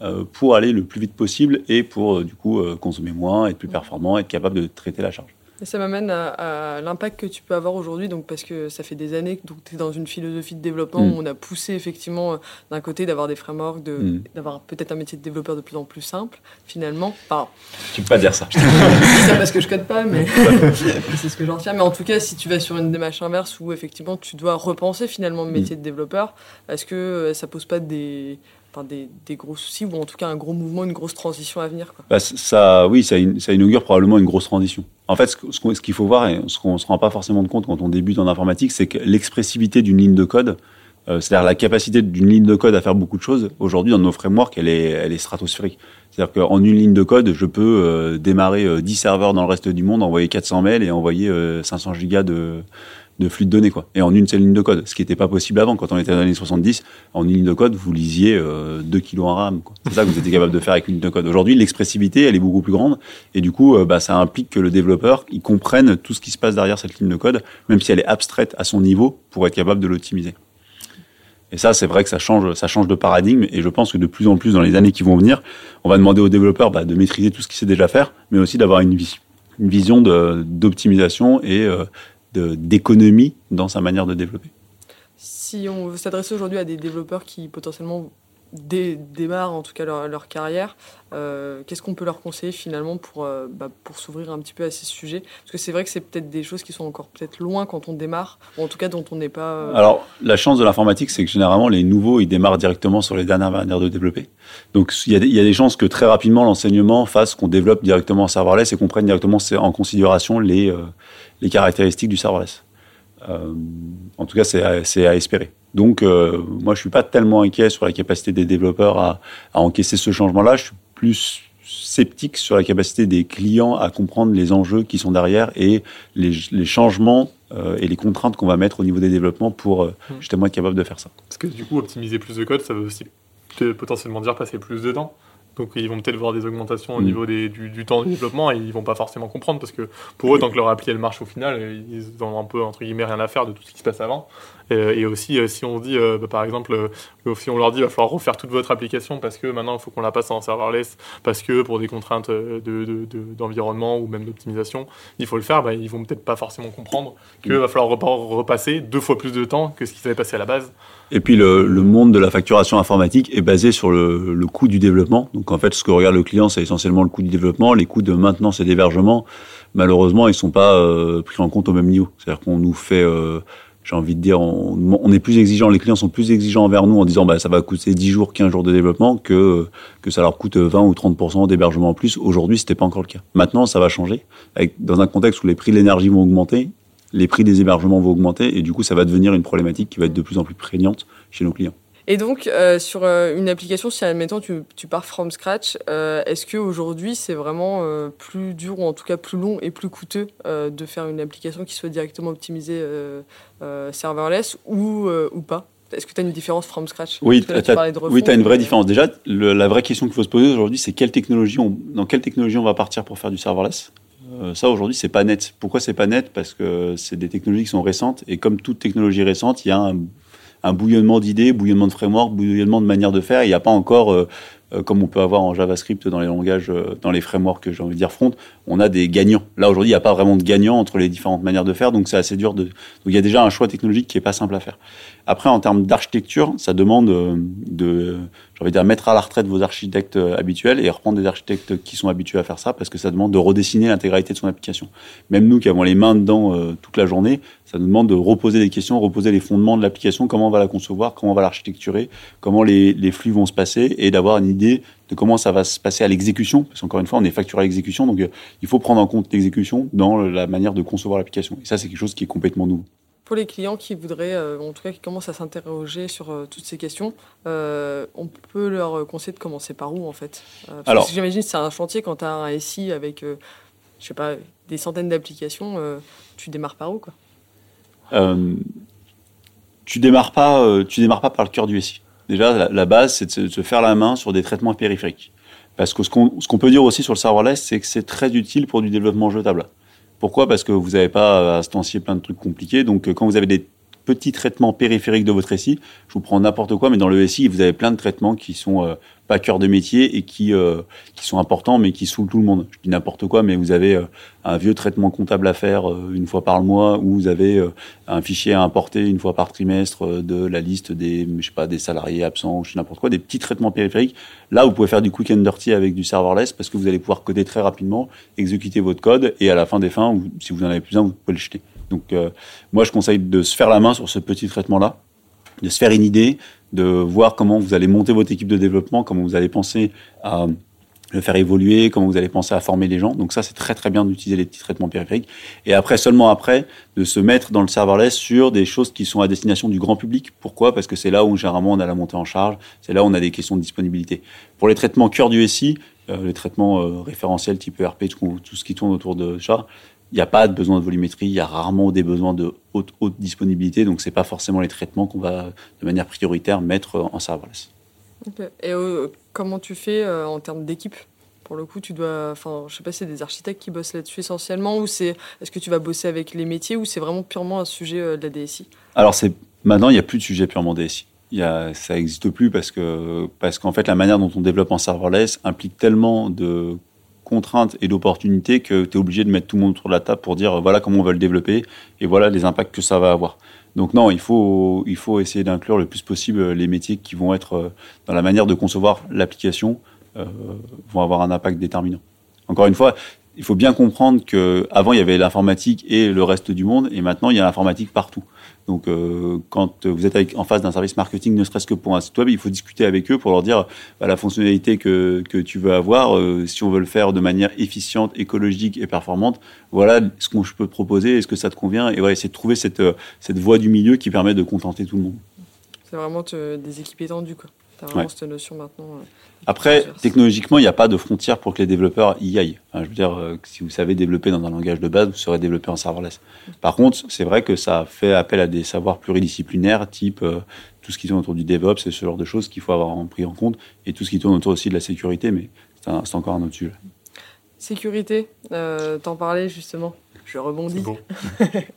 euh, pour aller le plus vite possible et pour, euh, du coup, consommer moins, être plus performant, être capable de traiter la charge? Et ça m'amène à, à l'impact que tu peux avoir aujourd'hui, donc parce que ça fait des années que tu es dans une philosophie de développement Mm. où on a poussé effectivement euh, d'un côté d'avoir des frameworks, de- Mm. d'avoir peut-être un métier de développeur de plus en plus simple, finalement. Enfin, Tu peux pas dire ça. je dis ça parce que je code pas, mais c'est ce que j'en retiens. Mais en tout cas, si tu vas sur une démarche inverse où effectivement tu dois repenser finalement le métier de développeur, est-ce que euh, ça pose pas des, des, gros soucis ou en tout cas un gros mouvement, une grosse transition à venir Bah, ça, oui, ça, in- ça inaugure probablement une grosse transition. En fait, ce qu'il faut voir et ce qu'on se rend pas forcément de compte quand on débute en informatique, c'est que l'expressivité d'une ligne de code, euh, c'est-à-dire la capacité d'une ligne de code à faire beaucoup de choses, aujourd'hui dans nos frameworks, elle est, stratosphérique. C'est-à-dire qu'en une ligne de code, je peux euh, démarrer euh, 10 serveurs dans le reste du monde, envoyer 400 mails et envoyer euh, 500 gigas de, de flux de données, quoi. Et en une seule ligne de code. Ce qui n'était pas possible avant. Quand on était dans les années 70, en une ligne de code, vous lisiez euh, 2 kilos en RAM. C'est ça que vous étiez capable de faire avec une ligne de code. Aujourd'hui, l'expressivité, elle est beaucoup plus grande. Et du coup, euh, bah, ça implique que le développeur, il comprenne tout ce qui se passe derrière cette ligne de code, même si elle est abstraite à son niveau, pour être capable de l'optimiser. Et ça, c'est vrai que ça change, ça change de paradigme. Et je pense que de plus en plus, dans les années qui vont venir, on va demander aux développeurs bah, de maîtriser tout ce qu'il sait déjà faire, mais aussi d'avoir une, vis- une vision d'optimisation et euh, d'économie dans sa manière de développer. Si on veut s'adresser aujourd'hui à des développeurs qui potentiellement dé- démarrent en tout cas leur, leur carrière, euh, qu'est-ce qu'on peut leur conseiller finalement pour, euh, bah, pour s'ouvrir un petit peu à ces sujets? Parce que c'est vrai que c'est peut-être des choses qui sont encore peut-être loin quand on démarre, ou en tout cas dont on n'est pas... euh, Alors, la chance de l'informatique, c'est que généralement, les nouveaux, ils démarrent directement sur les dernières manières de développer. Donc, il y, a des- il y a des chances que très rapidement, l'enseignement fasse qu'on développe directement en serverless et qu'on prenne directement en considération les, les caractéristiques du serverless. Euh, en tout cas, c'est à, c'est à espérer. Donc, euh, moi, je suis pas tellement inquiet sur la capacité des développeurs à, à encaisser ce changement-là. Je suis plus sceptique sur la capacité des clients à comprendre les enjeux qui sont derrière et les, les changements euh, et les contraintes qu'on va mettre au niveau des développements pour euh, Mm. justement être capable de faire ça. Parce que du coup, optimiser plus de code, ça veut aussi potentiellement dire passer plus de temps. Donc ils vont peut-être voir des augmentations au Mm. niveau des- du, du temps de développement et ils vont pas forcément comprendre parce que pour eux, tant que leur appli elle marche au final, ils ont un peu entre guillemets rien à faire de tout ce qui se passe avant. Euh, et aussi, euh, si on dit, euh, bah, par exemple, si on leur dit, il va falloir refaire toute votre application parce que maintenant il faut qu'on la passe en serverless, parce que pour des contraintes de- de- de- d'environnement ou même d'optimisation, il faut le faire, bah, ils vont peut-être pas forcément comprendre qu'il va falloir repa- repasser deux fois plus de temps que ce qu'ils avaient passé à la base. Et puis le, le monde de la facturation informatique est basé sur le, le coût du développement. Donc en fait, ce que regarde le client, c'est essentiellement le coût du développement. Les coûts de maintenance et d'hébergement, malheureusement, ils sont pas euh, pris en compte au même niveau. C'est-à-dire qu'on nous fait, euh, j'ai envie de dire, on, on est plus exigeant. Les clients sont plus exigeants envers nous en disant, bah ça va coûter 10 jours, 15 jours de développement que que ça leur coûte 20 ou 30% d'hébergement en plus. Aujourd'hui, c'était pas encore le cas. Maintenant, ça va changer. Avec, dans un contexte où les prix de l'énergie vont augmenter, les prix des hébergements vont augmenter et du coup, ça va devenir une problématique qui va être de plus en plus prégnante chez nos clients. Et donc, euh, sur euh, une application, si admettons tu, tu pars from scratch, euh, est-ce qu'aujourd'hui c'est vraiment plus dur ou en tout cas plus long et plus coûteux de faire une application qui soit directement optimisée serverless ou, ou pas? Est-ce que tu as une différence from scratch? Oui, tu oui, as une vraie différence. Déjà, le- la vraie question qu'il faut se poser aujourd'hui, c'est quelle technologie on, dans quelle technologie on va partir pour faire du serverless? Ça, aujourd'hui, c'est pas net. Pourquoi c'est pas net? Parce que c'est des technologies qui sont récentes et comme toute technologie récente, il y a un, bouillonnement d'idées, bouillonnement de frameworks, bouillonnement de manières de faire. Il n'y a pas encore, euh, euh, comme on peut avoir en JavaScript dans les langages, euh, dans les frameworks, j'ai envie de dire front, on a des gagnants. Là, aujourd'hui, il n'y a pas vraiment de gagnants entre les différentes manières de faire, donc c'est assez dur. Donc, il y a déjà un choix technologique qui est pas simple à faire. Après, en termes d'architecture, ça demande euh, de, j'ai envie de dire, mettre à la retraite vos architectes euh, habituels et reprendre des architectes qui sont habitués à faire ça, parce que ça demande de redessiner l'intégralité de son application. Même nous qui avons les mains dedans euh, toute la journée, ça nous demande de reposer des questions, reposer les fondements de l'application, comment on va la concevoir, comment on va l'architecturer, comment les flux vont se passer, et d'avoir une idée de comment ça va se passer à l'exécution, parce qu'encore une fois, on est facturé à l'exécution, donc euh, il faut prendre en compte l'exécution dans la manière de concevoir l'application. Et ça, c'est quelque chose qui est complètement nouveau. Pour les clients qui voudraient, euh, en tout cas qui commencent à s'interroger sur euh, toutes ces questions, euh, on peut leur conseiller de commencer par où en fait? Euh, parce que Alors- j'imagine que c'est un chantier quand tu as un SI avec, euh, je sais pas, des centaines d'applications, tu démarres par où quoi? Tu démarres pas, tu démarres pas par le cœur du SI. Déjà, la, base, c'est de se, faire la main sur des traitements périphériques. Parce que ce qu'on peut dire aussi sur le serverless, c'est que c'est très utile pour du développement jetable. Pourquoi? Parce que vous n'avez pas à instancier plein de trucs compliqués. Donc, quand vous avez des petits traitements périphériques de votre SI, je vous prends n'importe quoi, mais dans le SI, vous avez plein de traitements qui sont euh, pas cœur de métier et qui, euh, qui sont importants, mais qui saoulent tout le monde. Je dis n'importe quoi, mais vous avez euh, un vieux traitement comptable à faire euh, une fois par mois, ou vous avez un fichier à importer une fois par trimestre de la liste des, je sais pas, des salariés absents, je n'importe quoi, des petits traitements périphériques. Là, vous pouvez faire du quick and dirty avec du serverless parce que vous allez pouvoir coder très rapidement, exécuter votre code, et à la fin des fins, si vous en avez plus un, vous pouvez le jeter. Donc, euh, moi, je conseille de se faire la main sur ce petit traitement-là, de se faire une idée, de voir comment vous allez monter votre équipe de développement, comment vous allez penser à le faire évoluer, comment vous allez penser à former les gens. Donc ça, c'est très très bien d'utiliser les petits traitements périphériques. Et après, seulement après, de se mettre dans le serverless sur des choses qui sont à destination du grand public. Pourquoi? Parce que c'est là où généralement on a la montée en charge, c'est là où on a des questions de disponibilité. Pour les traitements cœur du SI, euh, les traitements euh, référentiels type ERP, tout, tout ce qui tourne autour de ça, n'y a pas de besoin de volumétrie, il y a rarement des besoins de haute, haute disponibilité, donc c'est pas forcément les traitements qu'on va de manière prioritaire mettre en serverless. Et euh, comment tu fais euh, en termes d'équipe? Pour le coup, tu dois, enfin, je sais pas, c'est des architectes qui bossent là-dessus essentiellement, ou c'est, est-ce que tu vas bosser avec les métiers, ou c'est vraiment purement un sujet euh, de la DSI Alors c'est maintenant il n'y a plus de sujet purement DSI. Il y a, ça n'existe plus parce que parce qu'en fait la manière dont on développe en serverless implique tellement de contraintes et d'opportunités que tu es obligé de mettre tout le monde autour de la table pour dire voilà comment on va le développer et voilà les impacts que ça va avoir. Donc non, il faut il faut essayer d'inclure le plus possible les métiers qui vont être euh, dans la manière de concevoir l'application euh, vont avoir un impact déterminant. Encore une fois, il faut bien comprendre que avant il y avait l'informatique et le reste du monde et maintenant il y a l'informatique partout. Donc, euh, quand vous êtes en face d'un service marketing, ne serait-ce que pour un site web, il faut discuter avec eux pour leur dire bah, la fonctionnalité que, que tu veux avoir, euh, si on veut le faire de manière efficiente, écologique et performante, voilà ce que je peux te proposer, est-ce que ça te convient Et voilà, essayer de trouver cette, euh, cette voie du milieu qui permet de contenter tout le monde. C'est vraiment des équipes étendues, quoi. Vraiment Ouais. cette notion maintenant. euh, Après, technologiquement, il n'y a pas de frontière pour que les développeurs y aillent. Enfin, je veux dire, euh, que si vous savez développer dans un langage de base, vous serez développé en serverless. Par contre, c'est vrai que ça fait appel à des savoirs pluridisciplinaires, type euh, tout ce qui tourne autour du DevOps et ce genre de choses qu'il faut avoir en- pris en compte, et tout ce qui tourne autour aussi de la sécurité, mais c'est encore un autre sujet. Sécurité, euh, t'en parlais justement. Je rebondis.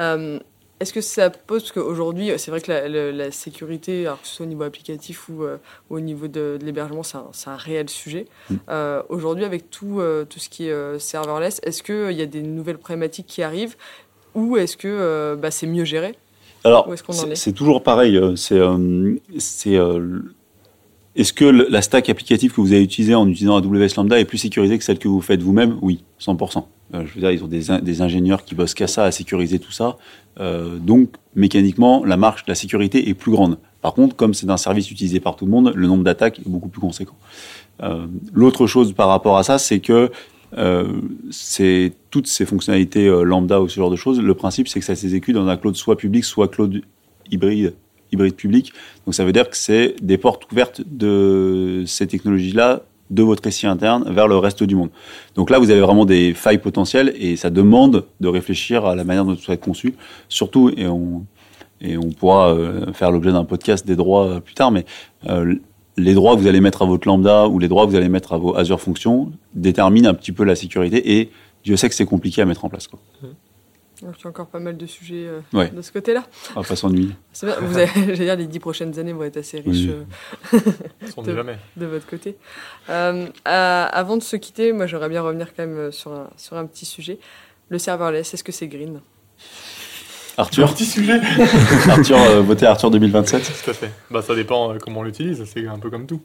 Euh, Est-ce que ça pose, parce qu'aujourd'hui, c'est vrai que la, la- la sécurité, alors que ce soit au niveau applicatif ou euh, au niveau de, de l'hébergement, c'est un, réel sujet. Mm. Euh, aujourd'hui, avec tout, euh, tout ce qui est euh, serverless, est-ce qu'il y a des nouvelles problématiques qui arrivent ou est-ce que euh, bah, c'est mieux géré? Alors, Où est-ce qu'on en c'est est? c'est toujours pareil. euh, C'est, euh, euh, est-ce que la stack applicative que vous avez utilisée en utilisant AWS Lambda est plus sécurisée que celle que vous faites vous-même? Oui, 100%. Euh, je veux dire, ils ont des, des ingénieurs qui bossent qu'à ça, à sécuriser tout ça. Euh, donc, mécaniquement, la marge, la sécurité est plus grande. Par contre, comme c'est un service utilisé par tout le monde, le nombre d'attaques est beaucoup plus conséquent. Euh, L'autre chose par rapport à ça, c'est que toutes ces fonctionnalités lambda ou ce genre de choses. Le principe, c'est que ça s'exécute dans un cloud soit public, soit cloud hybride, hybride public. Donc ça veut dire que c'est des portes ouvertes de ces technologies-là de votre SI interne vers le reste du monde. Donc là, vous avez vraiment des failles potentielles et ça demande de réfléchir à la manière dont tout est conçu. Surtout, et on, et on pourra euh, faire l'objet d'un podcast des droits euh, plus tard, mais euh, les droits que vous allez mettre à votre lambda ou les droits que vous allez mettre à vos Azure Functions déterminent un petit peu la sécurité et Dieu sait que c'est compliqué à mettre en place. Quoi. Donc, il y a encore pas mal de sujets euh, Ouais. de ce côté-là. On va pas s'ennuyer. C'est bien. Vous avez, j'allais dire, les dix prochaines années vont être assez riches Oui. euh, jamais. de votre côté. Euh, avant de se quitter, moi, j'aimerais bien revenir quand même sur un, sur un petit sujet. Le serverless, est-ce que c'est green? Arthur, Petit sujet. Arthur, euh, votez Arthur 2027. Tout à fait. Bah, ça dépend euh, comment on l'utilise, c'est un peu comme tout.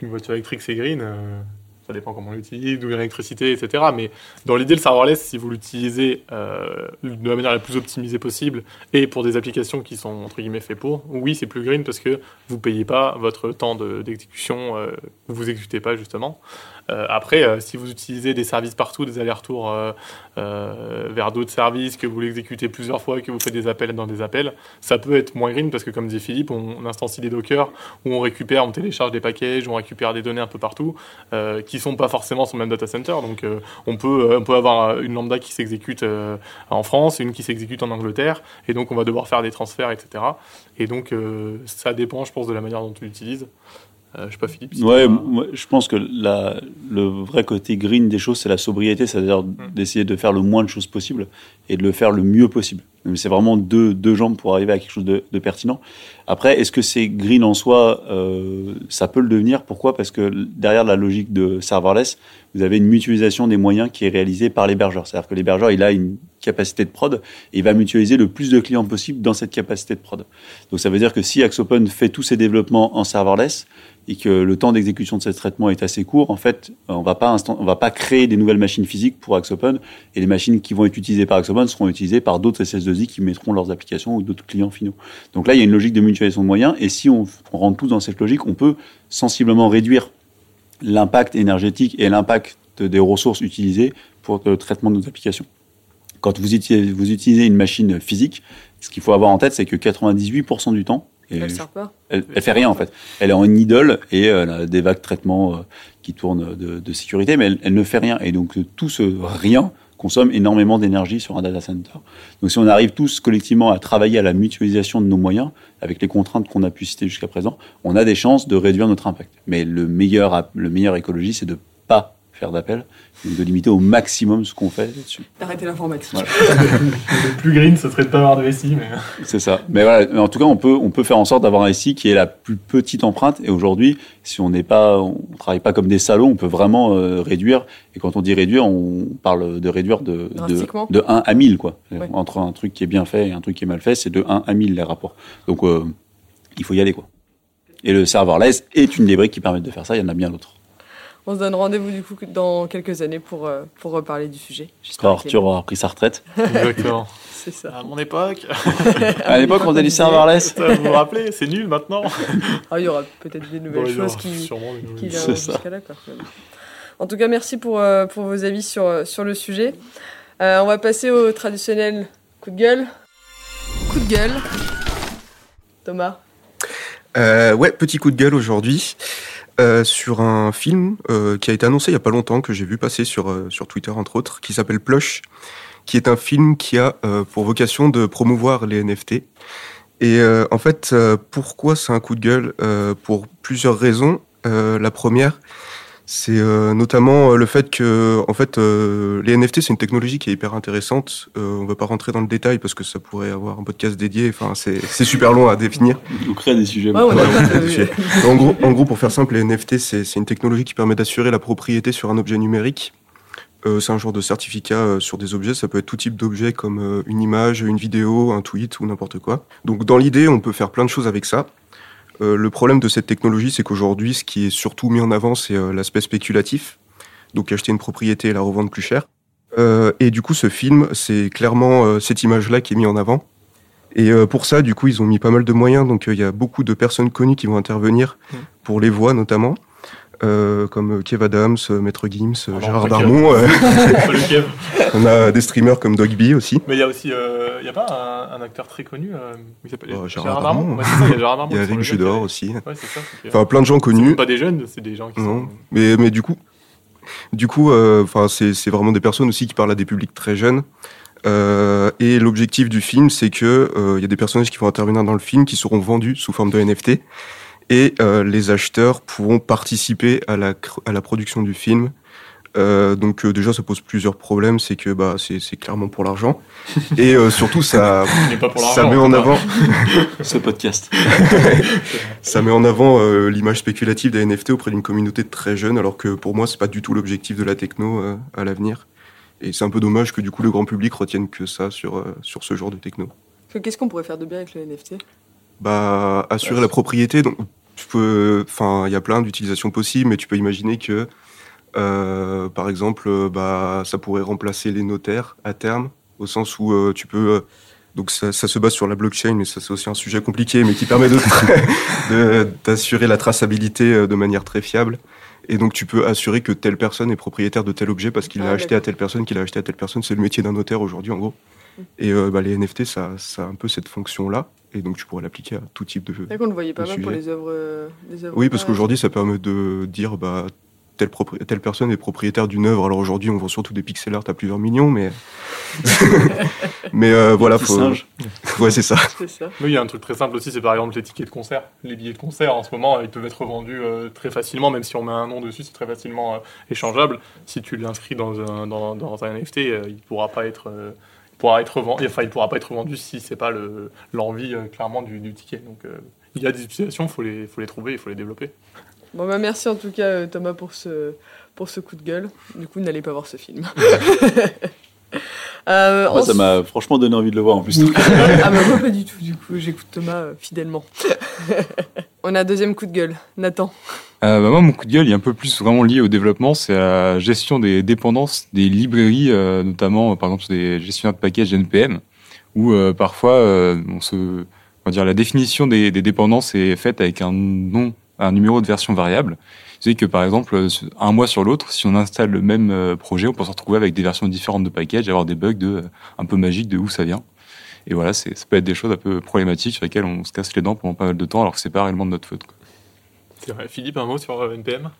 Une voiture électrique, c'est green, euh, ça dépend comment on l'utilise, d'où vient l'électricité, etc. Mais dans l'idée, le serverless, si vous l'utilisez euh, de la manière la plus optimisée possible et pour des applications qui sont entre guillemets faites pour, oui, c'est plus green parce que vous payez pas votre temps de- d'exécution, euh, vous exécutez pas justement. Euh, après, euh, si vous utilisez des services partout, des allers-retours euh, vers d'autres services, que vous l'exécutez plusieurs fois, que vous faites des appels dans des appels, ça peut être moins green parce que, comme dit Philippe, on, instancie des Docker où on récupère, on télécharge des packages, on récupère des données un peu partout qui sont pas forcément sur le même data center. Donc, on, peut, on peut avoir une lambda qui s'exécute en France une qui s'exécute en Angleterre, et donc on va devoir faire des transferts, etc. Et donc, ça dépend, je pense, de la manière dont tu l'utilises. Euh, je sais pas, Philippe. si Ouais, moi, je pense que la, le vrai côté green des choses, c'est la sobriété, c'est-à-dire d'essayer de faire le moins de choses possible et de le faire le mieux possible. C'est vraiment deux, deux jambes pour arriver à quelque chose de, pertinent. Après, est-ce que c'est green en soi euh, Ça peut le devenir? Pourquoi? Parce que derrière la logique de serverless, vous avez une mutualisation des moyens qui est réalisée par l'hébergeur. C'est-à-dire que l'hébergeur, il a une capacité de prod et il va mutualiser le plus de clients possible dans cette capacité de prod. Donc ça veut dire que si Axopen fait tous ses développements en serverless, et que le temps d'exécution de ce traitement est assez court, en fait, on va va pas créer des nouvelles machines physiques pour Axopen, et les machines qui vont être utilisées par Axopen seront utilisées par d'autres SS2I qui mettront leurs applications ou d'autres clients finaux. Donc là, il y a une logique de mutualisation de moyens, et si on, on rentre tous dans cette logique, on peut sensiblement réduire l'impact énergétique et l'impact des ressources utilisées pour le traitement de nos applications. Quand vous utilisez, vous utilisez une machine physique, ce qu'il faut avoir en tête, c'est que 98% du temps, Elle sert pas elle, elle fait rien en fait. Elle est en idle et euh, elle a des vagues de traitement euh, qui tournent de, de sécurité, mais elle, elle ne fait rien. Et donc euh, tout ce rien consomme énormément d'énergie sur un data center. Donc si on arrive tous collectivement à travailler à la mutualisation de nos moyens, avec les contraintes qu'on a pu citer jusqu'à présent, on a des chances de réduire notre impact. Mais le meilleur, le meilleur écologie, c'est de pas faire d'appel, donc de limiter au maximum ce qu'on fait là-dessus. D'arrêter l'informatique. Voilà. Le plus green, ce serait de pas avoir de SI, mais. C'est ça. Mais voilà, mais en tout cas, on peut, on peut faire en sorte d'avoir un SI qui est la plus petite empreinte. Et aujourd'hui, si on n'est pas, on travaille pas comme des salauds, on peut vraiment euh, réduire. Et quand on dit réduire, on parle de réduire de, de, de 1 à 1000, quoi. Ouais. Entre un truc qui est bien fait et un truc qui est mal fait, c'est de 1 à 1000 les rapports. Donc, euh, il faut y aller, quoi. Et le serverless est une des briques qui permettent de faire ça. Il y en a bien d'autres. On se donne rendez-vous du coup dans quelques années pour, euh, pour reparler du sujet. Quand Arthur aura pris sa retraite. Exactement. C'est ça. À mon époque, À l'époque, on faisait du ça, vous vous rappelez, c'est nul maintenant. Ah, il y aura peut-être des nouvelles aura choses qui, qui viendront C'est ça. jusqu'à là. Quoi. En tout cas, merci pour, euh, pour vos avis sur, euh, sur le sujet. Euh, on va passer au traditionnel coup de gueule. Coup de gueule. Thomas. Euh, ouais, petit coup de gueule aujourd'hui euh, sur un film euh, qui a été annoncé il y a pas longtemps que j'ai vu passer sur euh, sur Twitter entre autres, qui s'appelle Plush, qui est un film qui a pour vocation de promouvoir les NFT. Et en fait, pourquoi c'est un coup de gueule Pour plusieurs raisons. La première, c'est euh, notamment euh, le fait que, en fait, euh, les NFT c'est une technologie qui est hyper intéressante. Euh, on va pas rentrer dans le détail parce que ça pourrait avoir un podcast dédié. Enfin, c'est c'est super long à définir. On crée des sujets. Ouais, en, gros, en gros, pour faire simple, les NFT, c'est c'est une technologie qui permet d'assurer la propriété sur un objet numérique. Euh, c'est un genre de certificat euh, sur des objets. Ça peut être tout type d'objet comme euh, une image, une vidéo, un tweet ou n'importe quoi. Donc, dans l'idée, on peut faire plein de choses avec ça. Euh, le problème de cette technologie, c'est qu'aujourd'hui, ce qui est surtout mis en avant, c'est euh, l'aspect spéculatif. Donc, acheter une propriété et la revendre plus cher. Euh, et du coup, ce film, c'est clairement euh, cette image-là qui est mise en avant. Et euh, pour ça, du coup, ils ont mis pas mal de moyens. Donc, euh, il y a beaucoup de personnes connues qui vont intervenir Mm. pour les voix, notamment. euh, comme Kev Adams, Maître Gims, euh, non, Gérard. Darmon. euh, on a des streamers comme Dogby aussi. Mais il y a aussi, euh, il y a pas un, un acteur très connu, euh, il s'appelle Oh, Gérard, Darmon. Ouais, il y a Gérard Darmon. Il y a qui sont Rick les jeunes Judor qui- aussi. Ouais, ça. Enfin, plein de gens connus. pas des jeunes, c'est des gens qui Non, sont. mais, mais du coup, du coup, euh, enfin, c'est c'est vraiment des personnes aussi qui parlent à des publics très jeunes. Euh, et l'objectif du film, c'est que euh, il y a des personnages qui vont intervenir dans le film qui seront vendus sous forme de NFT, et euh, les acheteurs pourront participer à la à la production du film. Euh, donc euh, déjà, ça pose plusieurs problèmes. C'est que bah c'est c'est clairement pour l'argent, et euh, surtout ça pas pour ça met en avant Ce podcast. ça met en avant l'image spéculative des NFT auprès d'une communauté très jeune, alors que pour moi, c'est pas du tout l'objectif de la techno euh, à l'avenir. Et c'est un peu dommage que du coup le grand public retienne que ça sur, euh, sur ce genre de techno. Qu'est-ce qu'on pourrait faire de bien avec le NFT Bah, assurer la propriété, donc tu peux, enfin, il y a plein d'utilisations possibles, mais tu peux imaginer que, euh, par exemple, euh, bah, ça pourrait remplacer les notaires à terme, au sens où euh, tu peux, euh, donc ça, ça se base sur la blockchain, mais ça c'est aussi un sujet compliqué, mais qui permet d'assurer la traçabilité de manière très fiable. Et donc tu peux assurer que telle personne est propriétaire de tel objet parce qu'il Ah, l'a acheté à d'accord. telle personne, qu'il l'a acheté à telle personne. C'est le métier d'un notaire aujourd'hui en gros. Et euh, bah, les NFT, ça, ça a un peu cette fonction-là. Et donc tu pourrais l'appliquer à tout type de vrai qu'on le voyait pas mal pour les œuvres. euh, les œuvres Oui, parce qu'aujourd'hui, ça permet de dire bah, telle, telle personne est propriétaire d'une œuvre. Alors aujourd'hui, on vend surtout des pixel art à plusieurs millions, mais. mais euh, voilà, faut. singe. Ouais, c'est ça. Mais il y a un truc très simple aussi, c'est par exemple les tickets de concert. Les billets de concert, en ce moment, ils peuvent être vendus euh, très facilement, même si on met un nom dessus, c'est très facilement euh, échangeable. Si tu l'inscris dans un, dans, dans un NFT, euh, il pourra pas être. euh, il pourra être vendu, enfin, il pourra pas être vendu si c'est pas le- l'envie euh, clairement du, du ticket. Donc, euh, il y a des utilisations, faut les, faut les trouver, il faut les développer. Bon, bah, merci en tout cas, euh, Thomas, pour ce, pour ce coup de gueule. Du coup, n'allez pas voir ce film. Euh, Moi, ça m'a franchement donné envie de le voir en plus. ah bah moi pas du tout, du coup j'écoute Thomas euh, fidèlement. On a un deuxième coup de gueule, Nathan. Euh, bah, moi, mon coup de gueule il est un peu plus vraiment lié au développement, c'est la gestion des dépendances des librairies, euh, notamment par exemple sur des gestionnaires de packages NPM, où euh, parfois euh, on se, on va dire, la définition des, des dépendances est faite avec un nom, un numéro de version variable. C'est que par exemple, euh, un mois sur l'autre, si on installe le même euh, projet, on peut se retrouver avec des versions différentes de packages, et avoir des bugs de, euh, un peu magiques de où ça vient. Et voilà, c'est, ça peut être des choses un peu problématiques sur lesquelles on se casse les dents pendant pas mal de temps, alors que c'est pas réellement de notre faute. quoi. C'est vrai. Philippe, un mot sur euh, NPM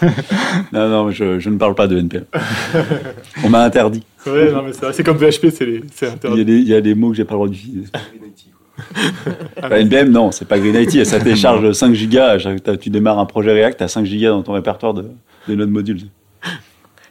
Non, non, je, je ne parle pas de NPM. On m'a interdit. Ouais, non, mais c'est comme PHP, c'est les- c'est Il y, a interdit. des, il y a des mots que j'ai pas le droit d'utiliser. Bah, NPM, non, c'est pas Green IT. Ça télécharge 5 gigas. à chaque- t'as- Tu démarres un projet React, tu as 5 gigas dans ton répertoire de, de nodes modules.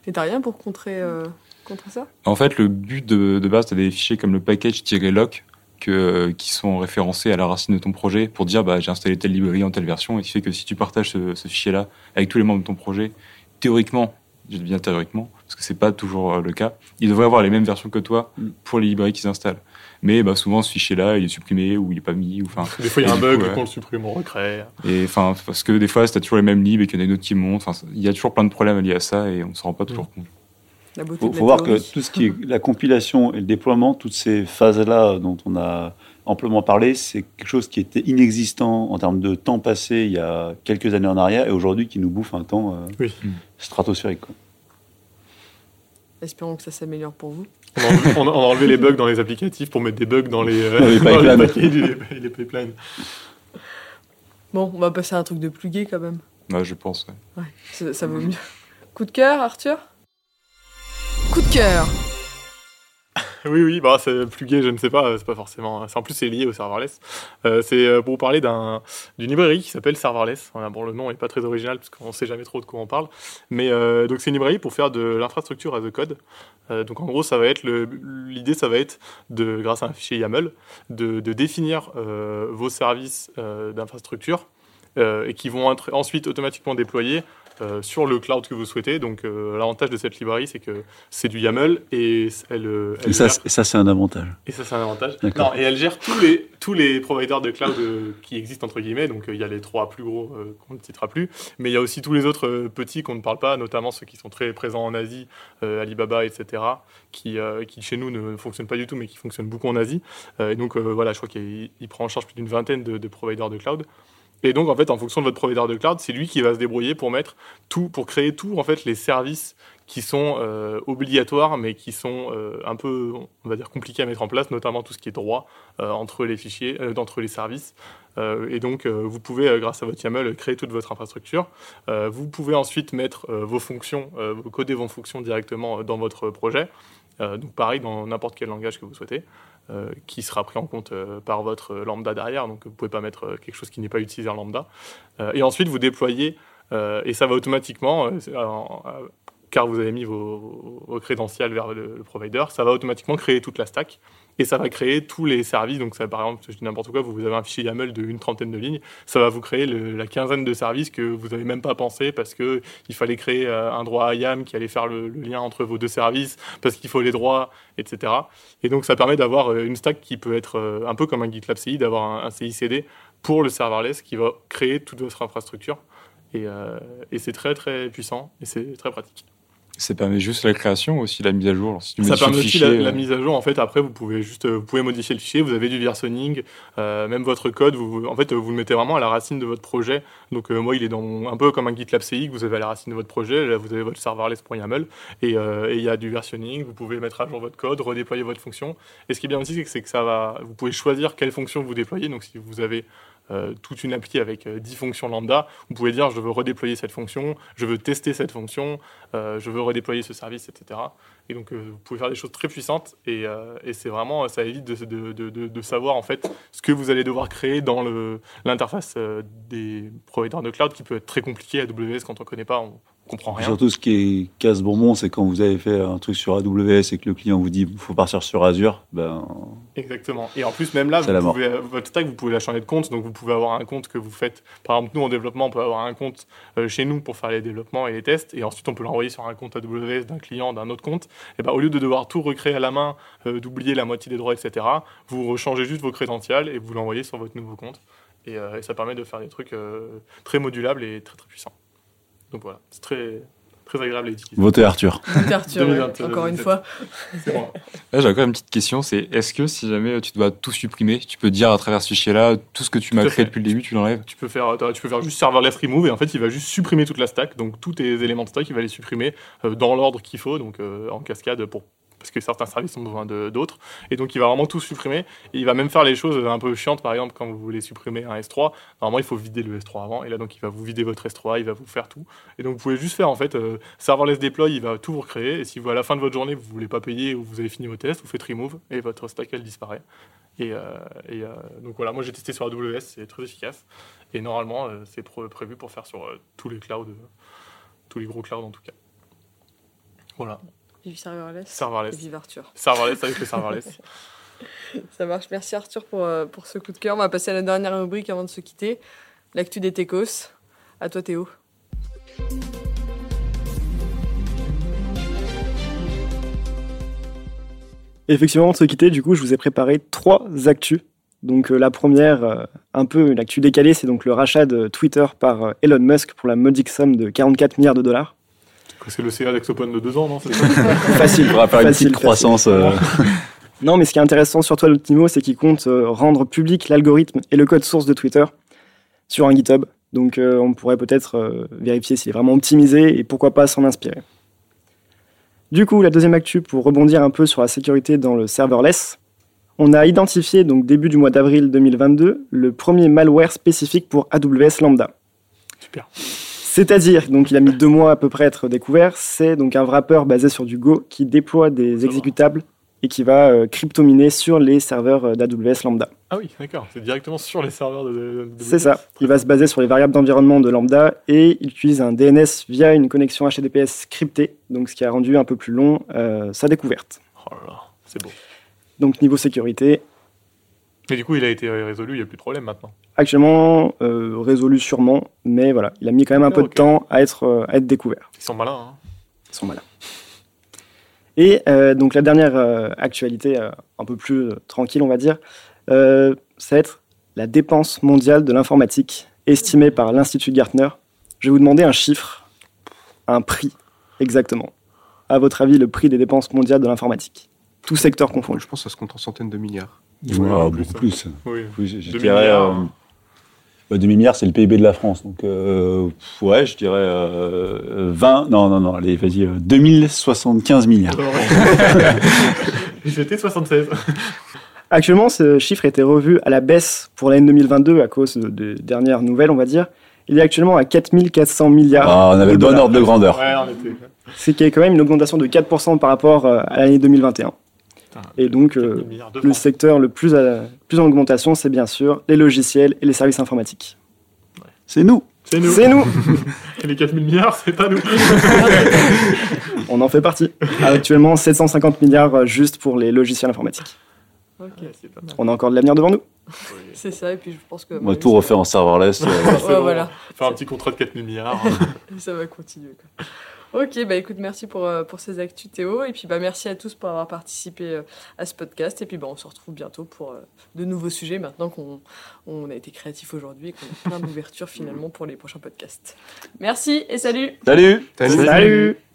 Et t'as rien pour contrer, euh, contrer ça? En fait, le but de, de base, tu as des fichiers comme le package-lock que, qui sont référencés à la racine de ton projet pour dire bah, j'ai installé telle librairie en telle version et qui fait que si tu partages ce, ce fichier-là avec tous les membres de ton projet, théoriquement, je dis bien théoriquement, parce que c'est pas toujours euh, le cas, ils devraient avoir les mêmes versions que toi Mm. pour les librairies qu'ils installent. Mais bah, souvent, ce fichier-là, il est supprimé ou il est pas mis. ou Enfin, Des fois, il y a un bug coup, ouais. qu'on le supprime, on recrée. et enfin, parce que des fois, t'as toujours les mêmes libs et qu'il y en a d'autres qui montent. Enfin, il y a toujours plein de problèmes liés à ça et on s'en rend pas toujours compte. La beauté faut, voir que tout ce qui est la compilation et le déploiement, toutes ces phases-là dont on a amplement parlé, c'est quelque chose qui était inexistant en termes de temps passé il y a quelques années en arrière et aujourd'hui qui nous bouffe un temps euh, Oui. stratosphérique. quoi. Espérons que ça s'améliore pour vous. On a, enlevé, on a- on a enlevé les bugs dans les applicatifs pour mettre des bugs dans les, euh, Dans les pipelines. les. Bon, on va passer à un truc de plus gai quand même. Ouais, je pense. ouais. Ouais, ça, ça vaut mieux. Coup de cœur, Arthur? Coup de cœur Oui, oui, bah, c'est plus gay, je ne sais pas, c'est pas forcément. En plus, c'est lié au serverless. Euh, c'est euh, pour vous parler d'un, d'une librairie qui s'appelle Serverless. Bon, le nom est pas très original parce qu'on sait jamais trop de quoi on parle. Mais euh, donc, c'est une librairie pour faire de l'infrastructure as a code. Donc, en gros, ça va être l'idée, ça va être de, grâce à un fichier YAML, de, de définir vos services d'infrastructure et qui vont être ensuite automatiquement déployés euh, sur le cloud que vous souhaitez. Donc, euh, l'avantage de cette librairie, c'est que c'est du YAML et elle, euh, elle Et ça, gère- c'est- ça, c'est un avantage. et ça, c'est un avantage. Non, et elle gère tous les, tous les providers de cloud euh, qui existent, entre guillemets. Donc, il y a les trois plus gros qu'on ne citera plus. Mais il y a aussi tous les autres petits qu'on ne parle pas, notamment ceux qui sont très présents en Asie, Alibaba, etc., qui, qui chez nous ne fonctionnent pas du tout, mais qui fonctionnent beaucoup en Asie. Et donc, voilà, je crois qu'il il prend en charge plus d'une vingtaine de, de providers de cloud. Et donc, en fait, en fonction de votre provider de cloud, c'est lui qui va se débrouiller pour mettre tout, pour créer tout, en fait, les services qui sont euh, obligatoires, mais qui sont euh, un peu, compliqués à mettre en place, notamment tout ce qui est droit euh, entre les fichiers, entre les services. Et donc, vous pouvez, grâce à votre YAML, créer toute votre infrastructure. Vous pouvez ensuite mettre vos fonctions, coder vos fonctions directement dans votre projet. Euh, donc, pareil, dans n'importe quel langage que vous souhaitez. euh, qui sera pris en compte euh, par votre lambda derrière, donc vous pouvez pas mettre quelque chose qui n'est pas utilisé en lambda. Et ensuite, vous déployez, et ça va automatiquement, car vous avez mis vos, vos vers le, le provider, ça va automatiquement créer toute la stack et ça va créer tous les services. Donc, ça, par exemple, je dis n'importe quoi, vous avez un fichier YAML d'une trentaine de lignes, ça va vous créer la quinzaine de services que vous n'avez même pas pensé parce que il fallait créer euh, un droit IAM qui allait faire le, lien entre vos deux services, parce qu'il faut les droits, etc. Et donc, ça permet d'avoir euh, une stack qui peut être euh, un peu comme un GitLab CI, d'avoir un, un CICD pour le serverless qui va créer toute votre infrastructure. Et, et c'est très très puissant et c'est très pratique. Ça permet juste la création aussi, la mise à jour. Alors, si tu Ça permet aussi la, la euh, mise à jour. En fait, après, vous pouvez juste, euh, vous pouvez modifier le fichier. Vous avez du versioning, euh, même votre code. Vous, en fait, vous le mettez vraiment à la racine de votre projet. Donc, euh, moi, il est dans un peu comme un GitLab CI que vous avez à la racine de votre projet. Là, vous avez votre serverless.yaml et euh, et il y a du versioning. Vous pouvez mettre à jour votre code, redéployer votre fonction. Et ce qui est bien aussi, c'est que, c'est que ça va, vous pouvez choisir quelle fonction vous déployez. Donc, si vous avez euh, toute une appli avec euh, 10 fonctions lambda, vous pouvez dire je veux redéployer cette fonction, je veux tester cette fonction, euh, je veux redéployer ce service, etc. Et donc, euh, vous pouvez faire des choses très puissantes et, euh, c'est vraiment, ça évite de, savoir en fait ce que vous allez devoir créer dans l'interface euh, des providers de cloud qui peut être très compliqué. AWS, quand on ne connaît pas, rien. Surtout, ce qui est casse-bonbon, c'est quand vous avez fait un truc sur AWS et que le client vous dit faut partir sur Azure, ben, Exactement. Et en plus, même là, vous pouvez, votre stack, vous pouvez la changer de compte. Donc, vous pouvez avoir un compte que vous faites. Par exemple, nous, en développement, on peut avoir un compte euh, chez nous pour faire les développements et les tests. Et ensuite, on peut l'envoyer sur un compte AWS d'un client, d'un autre compte. Et ben, au lieu de devoir tout recréer à la main, euh, d'oublier la moitié des droits, etc., vous rechangez juste vos crédentials et vous l'envoyez sur votre nouveau compte. Et, euh, et ça permet de faire des trucs euh, très modulables et très, très puissants. Donc, voilà. C'est très, très agréable à utiliser. votez Arthur. Arthur, ouais, 2020, encore une 2017. fois. Là, j'ai encore une petite question, c'est est-ce que si jamais tu dois tout supprimer, tu peux dire à travers ce fichier-là, tout ce que tu m'as créé fait. depuis le début, tu l'enlèves Tu peux faire, t'as- tu peux faire juste serverless remove et en fait il va juste supprimer toute la stack. Donc tous tes éléments de stack, il va les supprimer euh, dans l'ordre qu'il faut, donc euh, en cascade pour parce que certains services ont besoin d'autres. Et donc il va vraiment tout supprimer. Et il va même faire les choses un peu chiantes, par exemple quand vous voulez supprimer un S3. Normalement il faut vider le S3 avant. Et là donc il va vous vider votre S3, il va vous faire tout. Et donc vous pouvez juste faire en fait euh, serverless deploy, il va tout vous recréer. Et si vous à la fin de votre journée vous voulez pas payer ou vous avez fini vos tests, vous faites remove et votre stack elle disparaît. Et, euh, euh, donc voilà, moi j'ai testé sur AWS, c'est très efficace. Et normalement, c'est prévu pour faire sur tous les clouds, tous les gros clouds en tout cas. Voilà, Vive serverless. Et serverless. vive Arthur. Serverless avec le serverless. Ça marche. Merci Arthur pour, euh, pour ce coup de cœur. On va passer à la dernière rubrique avant de se quitter. L'actu des techos. À toi Théo. Et effectivement, avant de se quitter, du coup, je vous ai préparé trois actus. Donc euh, la première, euh, un peu une actu décalée, c'est donc le rachat de Twitter par euh, Elon Musk pour la modique somme de 44 milliards de dollars. C'est le CA d'Exopen de deux ans, non Facile. On va faire une Facile, petite croissance. euh, Non, mais ce qui est intéressant sur toi, Nimo, c'est qu'il compte euh, rendre public l'algorithme et le code source de Twitter sur un GitHub. Donc euh, on pourrait peut-être euh, vérifier s'il est vraiment optimisé et pourquoi pas s'en inspirer. Du coup, la deuxième actu pour rebondir un peu sur la sécurité dans le serverless. On a identifié donc début du mois d'avril 2022 le premier malware spécifique pour AWS Lambda. Super. C'est-à-dire, donc il a mis deux mois à peu près à être découvert, c'est donc un wrapper basé sur du Go qui déploie des exécutables et qui va euh, cryptominer sur les serveurs euh, d'AWS Lambda. Ah oui, d'accord, c'est directement sur les serveurs de. de- de- C'est ça. Il va se baser sur les variables d'environnement de Lambda et il utilise un DNS via une connexion HTTPS cryptée, donc ce qui a rendu un peu plus long euh, sa découverte. Oh là là, c'est beau. Donc niveau sécurité, Mais du coup, il a été résolu, il n'y a plus de problème maintenant. actuellement euh, résolu sûrement, mais voilà, il a mis quand même un peu de temps à être, euh, à être découvert. Ils sont malins, hein. Ils sont malins. Et euh, donc la dernière euh, actualité, euh, un peu plus euh, tranquille, on va dire, euh, ça va être la dépense mondiale de l'informatique estimée par l'Institut Gartner. Je vais vous demander un chiffre, un prix exactement. À votre avis, le prix des dépenses mondiales de l'informatique Tout secteur confondu. Je pense que ça se compte en centaines de milliards. Ouais, Ouais, beaucoup plus, plus. Oui. Oui, je, dirais milliards. euh, Bah, 2000 milliards, c'est le PIB de la France. Donc, euh, ouais, je dirais euh, 20. Non, non, non, allez, vas-y, euh, 2075 milliards. J'étais 76. Actuellement, ce chiffre a été revu à la baisse pour l'année 2022 à cause de, de dernières nouvelles, on va dire. Il est actuellement à 4400 milliards. Ah, on avait le bon ordre de grandeur. Ouais. C'est qu'il y a quand même une augmentation de 4% par rapport euh, à l'année 2021. Et donc, euh, le francs. secteur le plus, à- plus en augmentation, c'est bien sûr les logiciels et les services informatiques. C'est nous. C'est nous. C'est nous Et les 4000 milliards, c'est pas nous. On en fait partie. Actuellement, 750 milliards euh, juste pour les logiciels informatiques. Pas mal. On a encore de l'avenir devant nous. c'est ça, et puis je pense que. On va tout refaire en serverless. euh, Ouais, voilà. Faire un petit contrat de 4000 milliards. Et ça va continuer. Quoi. Ok, bah écoute, merci pour, euh, pour ces actus Théo. Et puis bah merci à tous pour avoir participé euh, à ce podcast. Et puis bah on se retrouve bientôt pour euh, de nouveaux sujets maintenant qu'on on a été créatif aujourd'hui et qu'on a plein d'ouvertures finalement pour les prochains podcasts. Merci et salut Salut Salut. Salut